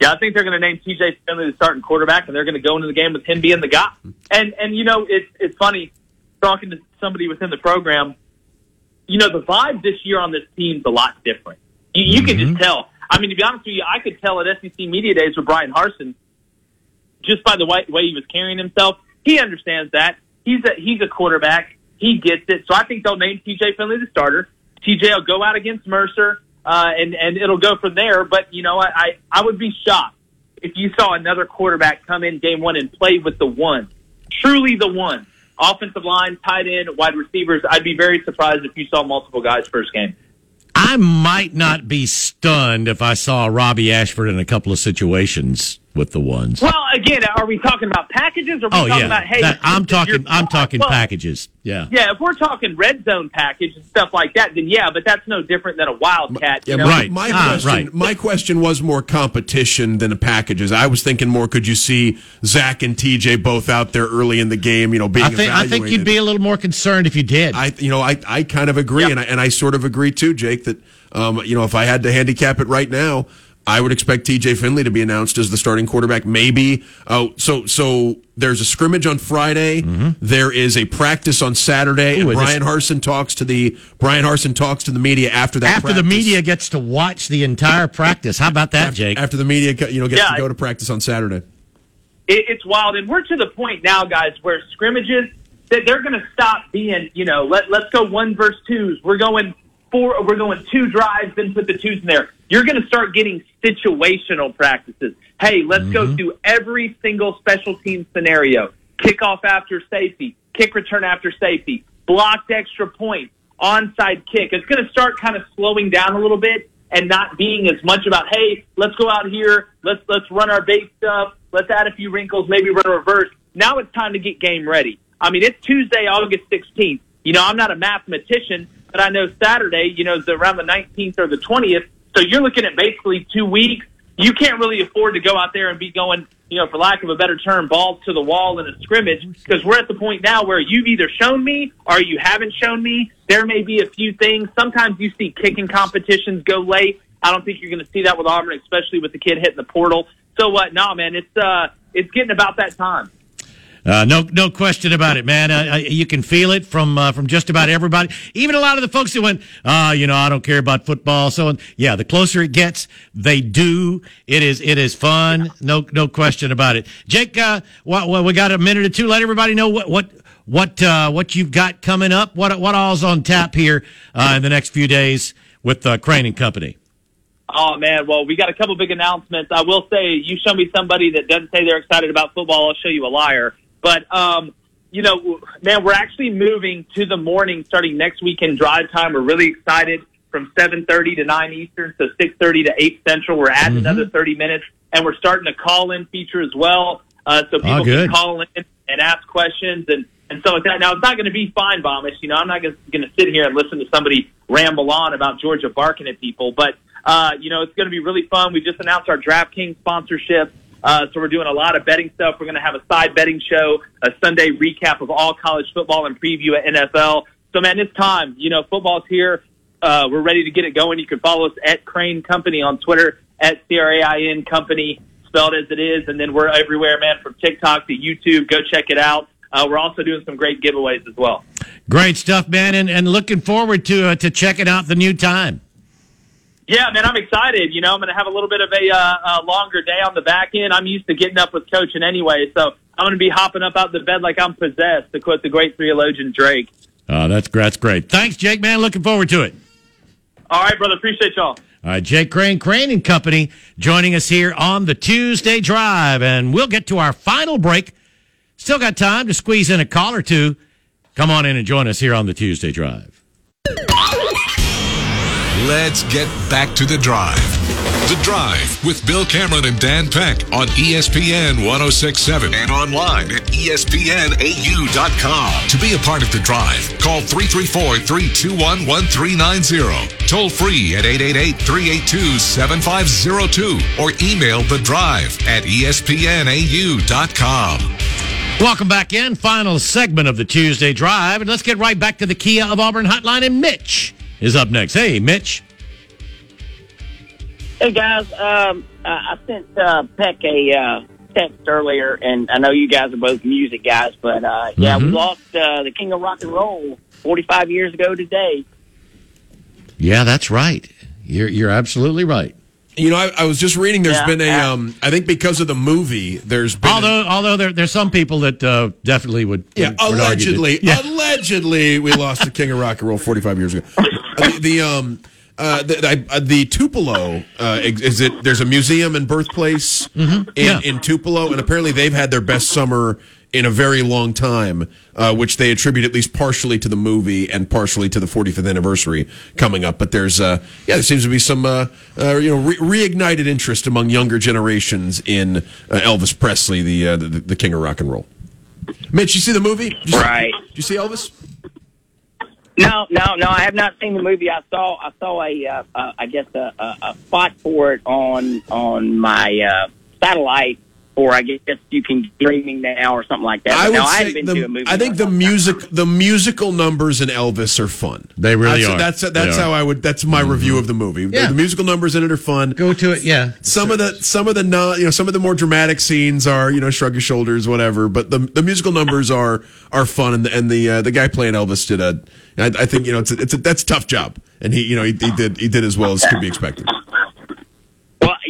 Yeah, I think they're going to name TJ Finley the starting quarterback, and they're going to go into the game with him being the guy. And and you know, it's it's funny talking to somebody within the program, you know, the vibe this year on this team's a lot different. You, you mm-hmm. can just mm-hmm. tell. I mean, to be honest with you, I could tell at SEC Media Days with Bryan Harsin, just by the way, way he was carrying himself, he understands that. He's a, he's a quarterback. He gets it. So I think they'll name TJ Finley the starter. TJ will go out against Mercer, uh, and, and it'll go from there. But, you know, I, I, I would be shocked if you saw another quarterback come in game one and play with the one, truly the one offensive line, tight end, wide receivers. I'd be very surprised if you saw multiple guys first game. I might not be stunned if I saw Robby Ashford in a couple of situations with the ones. Well, again, are we talking about packages or are we Oh talking yeah, about hey? That- I'm this is your- talking. I'm talking well, packages. Yeah. Yeah, if we're talking red zone package and stuff like that, then yeah, but that's no different than a wildcat. Yeah, you know? my, My question, my question was more competition than the packages. I was thinking more. Could you see Zach and TJ both out there early in the game? You know, being I think. I think you'd be a little more concerned if you did. I, you know, I, I kind of agree, and I, and I sort of agree too, Jake. That, um, you know, if I had to handicap it right now, I would expect T.J. Finley to be announced as the starting quarterback. Maybe. Oh, so so there's a scrimmage on Friday. There is a practice on Saturday, Mm-hmm. Ooh, and and Brian this- Harsin talks to the Brian Harsin talks to the media after that. After the media gets to watch the entire practice, how about that, Jake? after the media, you know, gets Yeah, to go to practice on Saturday. it, it's wild, and we're to the point now, guys, where scrimmages that they're going to stop being, you know, let let's go one versus twos. We're going four. We're going two drives, then put the twos in there. You're going to start getting situational practices. Hey, let's go mm-hmm. through every single special team scenario: kickoff after safety, kick return after safety, blocked extra point, onside kick. It's going to start kind of slowing down a little bit and not being as much about, hey, let's go out here, let's let's run our base stuff, let's add a few wrinkles, maybe run a reverse. Now it's time to get game ready. I mean, it's Tuesday, August 16th. You know, I'm not a mathematician, but I know Saturday, you know, is around the 19th or the 20th. So you're looking at basically two weeks. You can't really afford to go out there and be going, you know, for lack of a better term, balls to the wall in a scrimmage because we're at the point now where you've either shown me or you haven't shown me. There may be a few things. Sometimes you see kicking competitions go late. I don't think you're going to see that with Auburn, especially with the kid hitting the portal. So what? no, man, it's uh, it's getting about that time. Uh, no, no question about it, man. Uh, you can feel it from uh, from just about everybody. Even a lot of the folks that went, uh, you know, I don't care about football. So, yeah, the closer it gets, they do. It is it is fun. No, no question about it. Jake, uh, well, we got a minute or two. Let everybody know what what what uh, what you've got coming up. What what all's on tap here in the next few days with Crain and Company. Oh man, well we got a couple big announcements. I will say, you show me somebody that doesn't say they're excited about football, I'll show you a liar. But um, you know, man, we're actually moving to the morning starting next week in drive time. We're really excited from 7:30 to 9 Eastern, so 6:30 to 8 Central. We're adding another 30 minutes, and we're starting a call-in feature as well, uh, so people good. can call in and ask questions and and so like that. Now, it's not going to be Finebaumish. You know, I'm not going to sit here and listen to somebody ramble on about Georgia barking at people, but uh, you know, it's going to be really fun. We just announced our DraftKings sponsorship. Uh, so we're doing a lot of betting stuff. We're going to have a side betting show, a Sunday recap of all college football and preview at NFL. So man, it's time. You know, football's here. Uh, we're ready to get it going. You can follow us at Crain Company on Twitter, at C-R-A-I-N Company, spelled as it is. And then we're everywhere, man, from TikTok to YouTube. Go check it out. Uh, we're also doing some great giveaways as well. Great stuff, man, and, and looking forward to uh, to checking out the new time. Yeah, man, I'm excited. You know, I'm going to have a little bit of a, uh, a longer day on the back end. I'm used to getting up with coaching anyway, so I'm going to be hopping up out of the bed like I'm possessed, to quote the great theologian Drake. Uh, that's that's great. Thanks, Jake, man. Looking forward to it. All right, brother. Appreciate y'all. All right, Jake Crain, Crain and Company, joining us here on the Tuesday Drive, and we'll get to our final break. Still got time to squeeze in a call or two. Come on in and join us here on the Tuesday Drive. Let's get back to the drive. The Drive with Bill Cameron and Dan Peck on ESPN 1067 and online at ESPNAU.com. To be a part of the drive, call 334 321 1390. Toll free at 888 382 7502 or email the drive at ESPNAU.com. Welcome back in. Final segment of the Tuesday Drive, and let's get right back to the Kia of Auburn hotline. And Mitch is up next. Hey, Mitch. Hey guys, um, I I sent uh, Peck a uh, text earlier, and I know you guys are both music guys, but uh, yeah, we Mhm. lost uh, the king of rock and roll 45 years ago today. Yeah, that's right. You're you're absolutely right. You know, I, I was just reading. There's Yeah, been a, yeah. um, I think because of the movie, there's been. Although although there there's some people that uh, definitely would yeah, would, would argue that- allegedly, yeah. allegedly, we lost the king of rock and roll 45 years ago. Uh, the, the um, uh, the, I- uh, the Tupelo, uh, is it? There's a museum and birthplace in, Mm-hmm. Yeah. in Tupelo, and apparently they've had their best summer in a very long time, uh, which they attribute at least partially to the movie and partially to the 45th anniversary coming up. But there's, uh, yeah, there seems to be some, uh, uh, you know, re- reignited interest among younger generations in uh, Elvis Presley, the, uh, the the king of rock and roll. Mitch, you see the movie? Did you see- Right. did you see Elvis? No, no, no. I have not seen the movie. I saw, I saw a, uh, uh, I guess a, a, a spot for it on on my uh, satellite, or I guess you can streaming now or something like that. I But would no, say haven't been the, to a movie. I think the music, the musical numbers in Elvis are fun. They really that's, are. That's They that's are. how I would. That's my review of the movie. The- Yeah. The, musical numbers in it are fun. Go to it, yeah. Some of the some of the non, you know some of the more dramatic scenes are you know shrug your shoulders whatever. But the the musical numbers are are fun and the and the uh, the guy playing Elvis did a. I, I think you know it's a, it's a that's a tough job and he you know he, he did he did as well as could be expected.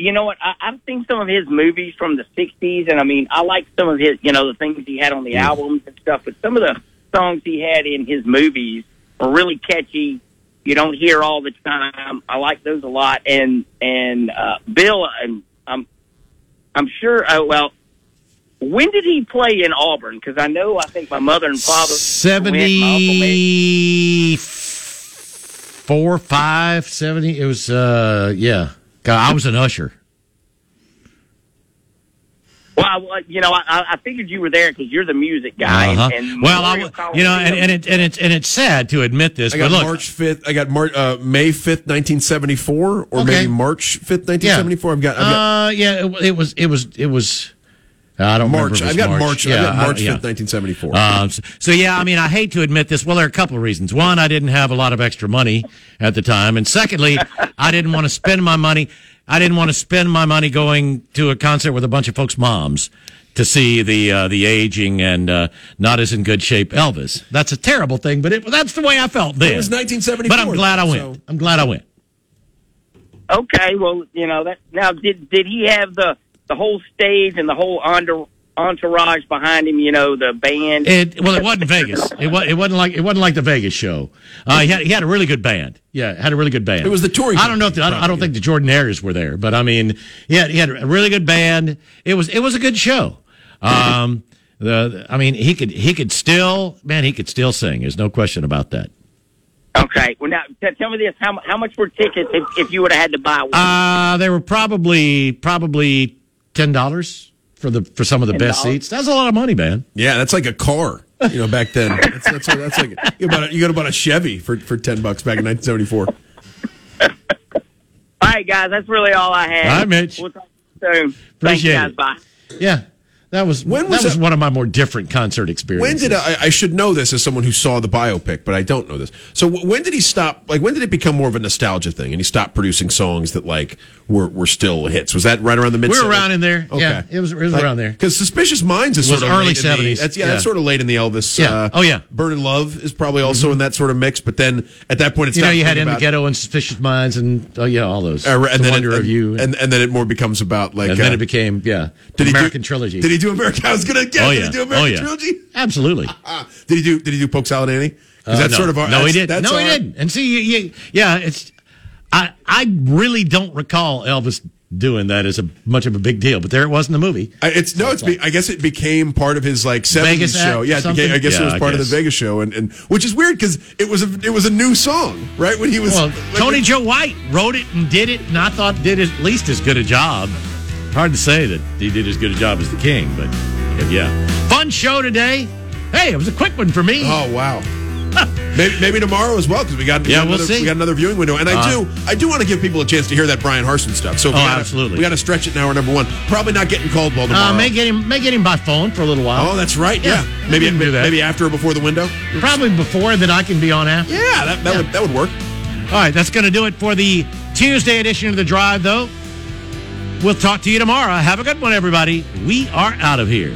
You know what? I, I've seen some of his movies from the '60s, and I mean, I like some of his, you know, the things he had on the albums and stuff. But some of the songs he had in his movies are really catchy. You don't hear all the time. I like those a lot. And and uh, Bill, and I'm I'm sure. Uh, well, when did he play in Auburn? Because I know I think my mother and father uncle 74, 5, 70. It was, uh, yeah. God, I was an usher. Well, I- you know, I, I figured you were there because you're the music guy. Uh-huh. And, and well, I, Memorial w- you know, and, and, it, and, it's, and it's sad to admit this, I but got look. March fifth. I got Mar- uh, May fifth, nineteen seventy four, or Okay. maybe March fifth, nineteen seventy four. I've got. I've got Uh, yeah, it, it was, it was, it was. I don't March. remember. if I've it's got March. I've Yeah, got I- March yeah. fifth, nineteen seventy four. Um, so, so yeah, I mean, I hate to admit this. Well, there are a couple of reasons. One, I didn't have a lot of extra money at the time, and secondly, I didn't want to spend my money. I didn't want to spend my money going to a concert with a bunch of folks' moms to see the uh, the aging and uh, not as in good shape Elvis. That's a terrible thing, but it, that's the way I felt then. It was 1974. But I'm glad I went. so- I'm glad I went. Okay, well, you know that. Now, did did he have the the whole stage and the whole entourage behind him? You know, the band. It well, it wasn't Vegas. It was. It wasn't like it wasn't like the Vegas show. Uh, he had he had a really good band. Yeah, had a really good band. It was the touring I don't know. If the, I, don't, I don't think the Jordanaires were there, but I mean, he had, he had a really good band. It was it was a good show. Um, the I mean, he could he could still man he could still sing. There's no question about that. Okay, well now t- tell me this: how how much were tickets if, if you would have had to buy one? Uh, they were probably probably ten dollars for the for some of the best $10? seats. That's a lot of money, man. Yeah, that's like a car. You know, back then, that's, that's, that's like you got about a, you got about a Chevy for, for ten bucks back in nineteen seventy four. all right, guys, that's really all I had. All right, Mitch. We'll talk soon. Appreciate you, guys. it. Bye. Yeah, that was When that was was one of my more different concert experiences. When did I, I should know this as someone who saw the biopic, but I don't know this. So when did he stop? Like when did it become more of a nostalgia thing, and he stopped producing songs that like were were still hits? Was that right around the mid? We were around in there. Yeah, it was- it was around there. Because Suspicious Minds is was sort of early late in the- 70s. That's, yeah, Yeah. that's sort of late in the Elvis. Yeah. Uh, Oh, yeah. Burning Love is probably also in that sort of mix. But then at that point, it's you know, you had in the ghetto and suspicious minds, and oh yeah, all those. Uh, and the then wonder it, of you, and, and then it more becomes about like and then uh, it became yeah, did he do- American trilogy. Did he do American? I was gonna guess. Oh Did yeah, he do oh yeah, trilogy? absolutely. Did he do? Did he do Polk Salad Annie? Uh, that's no. sort of our. no, he that's No, he didn't. And see, you, you, yeah, it's. I I really don't recall Elvis doing that as a much of a big deal, but there it was in the movie. I- It's no, it's. Be, I guess it became part of his like seventies Vegas show. Yeah, became. I guess it was part of the Vegas show, and, and which is weird because it was a it was a new song, right? When he was Well, like, Tony Joe White wrote it and did it, and I thought did at least as good a job. Hard to say that he did as good a job as the King, but, yeah, fun show today. Hey, it was a quick one for me. Oh wow. maybe, maybe tomorrow as well because we got we Yeah, got we'll another, see. we got another viewing window, and I Uh, do I do want to give people a chance to hear that Brian Harsin stuff. So we Oh, gotta, absolutely. we got to stretch it now. We're number one. Probably not getting Caldwell tomorrow. Uh, may get him, may get him by phone for a little while. oh, that's right. Yeah, Yeah, maybe can do that. maybe after or before the window. Probably before that I can be on after. Yeah, that, that would that would work. All right, that's going to do it for the Tuesday edition of the Drive, though. We'll talk to you tomorrow. Have a good one, everybody. We are out of here.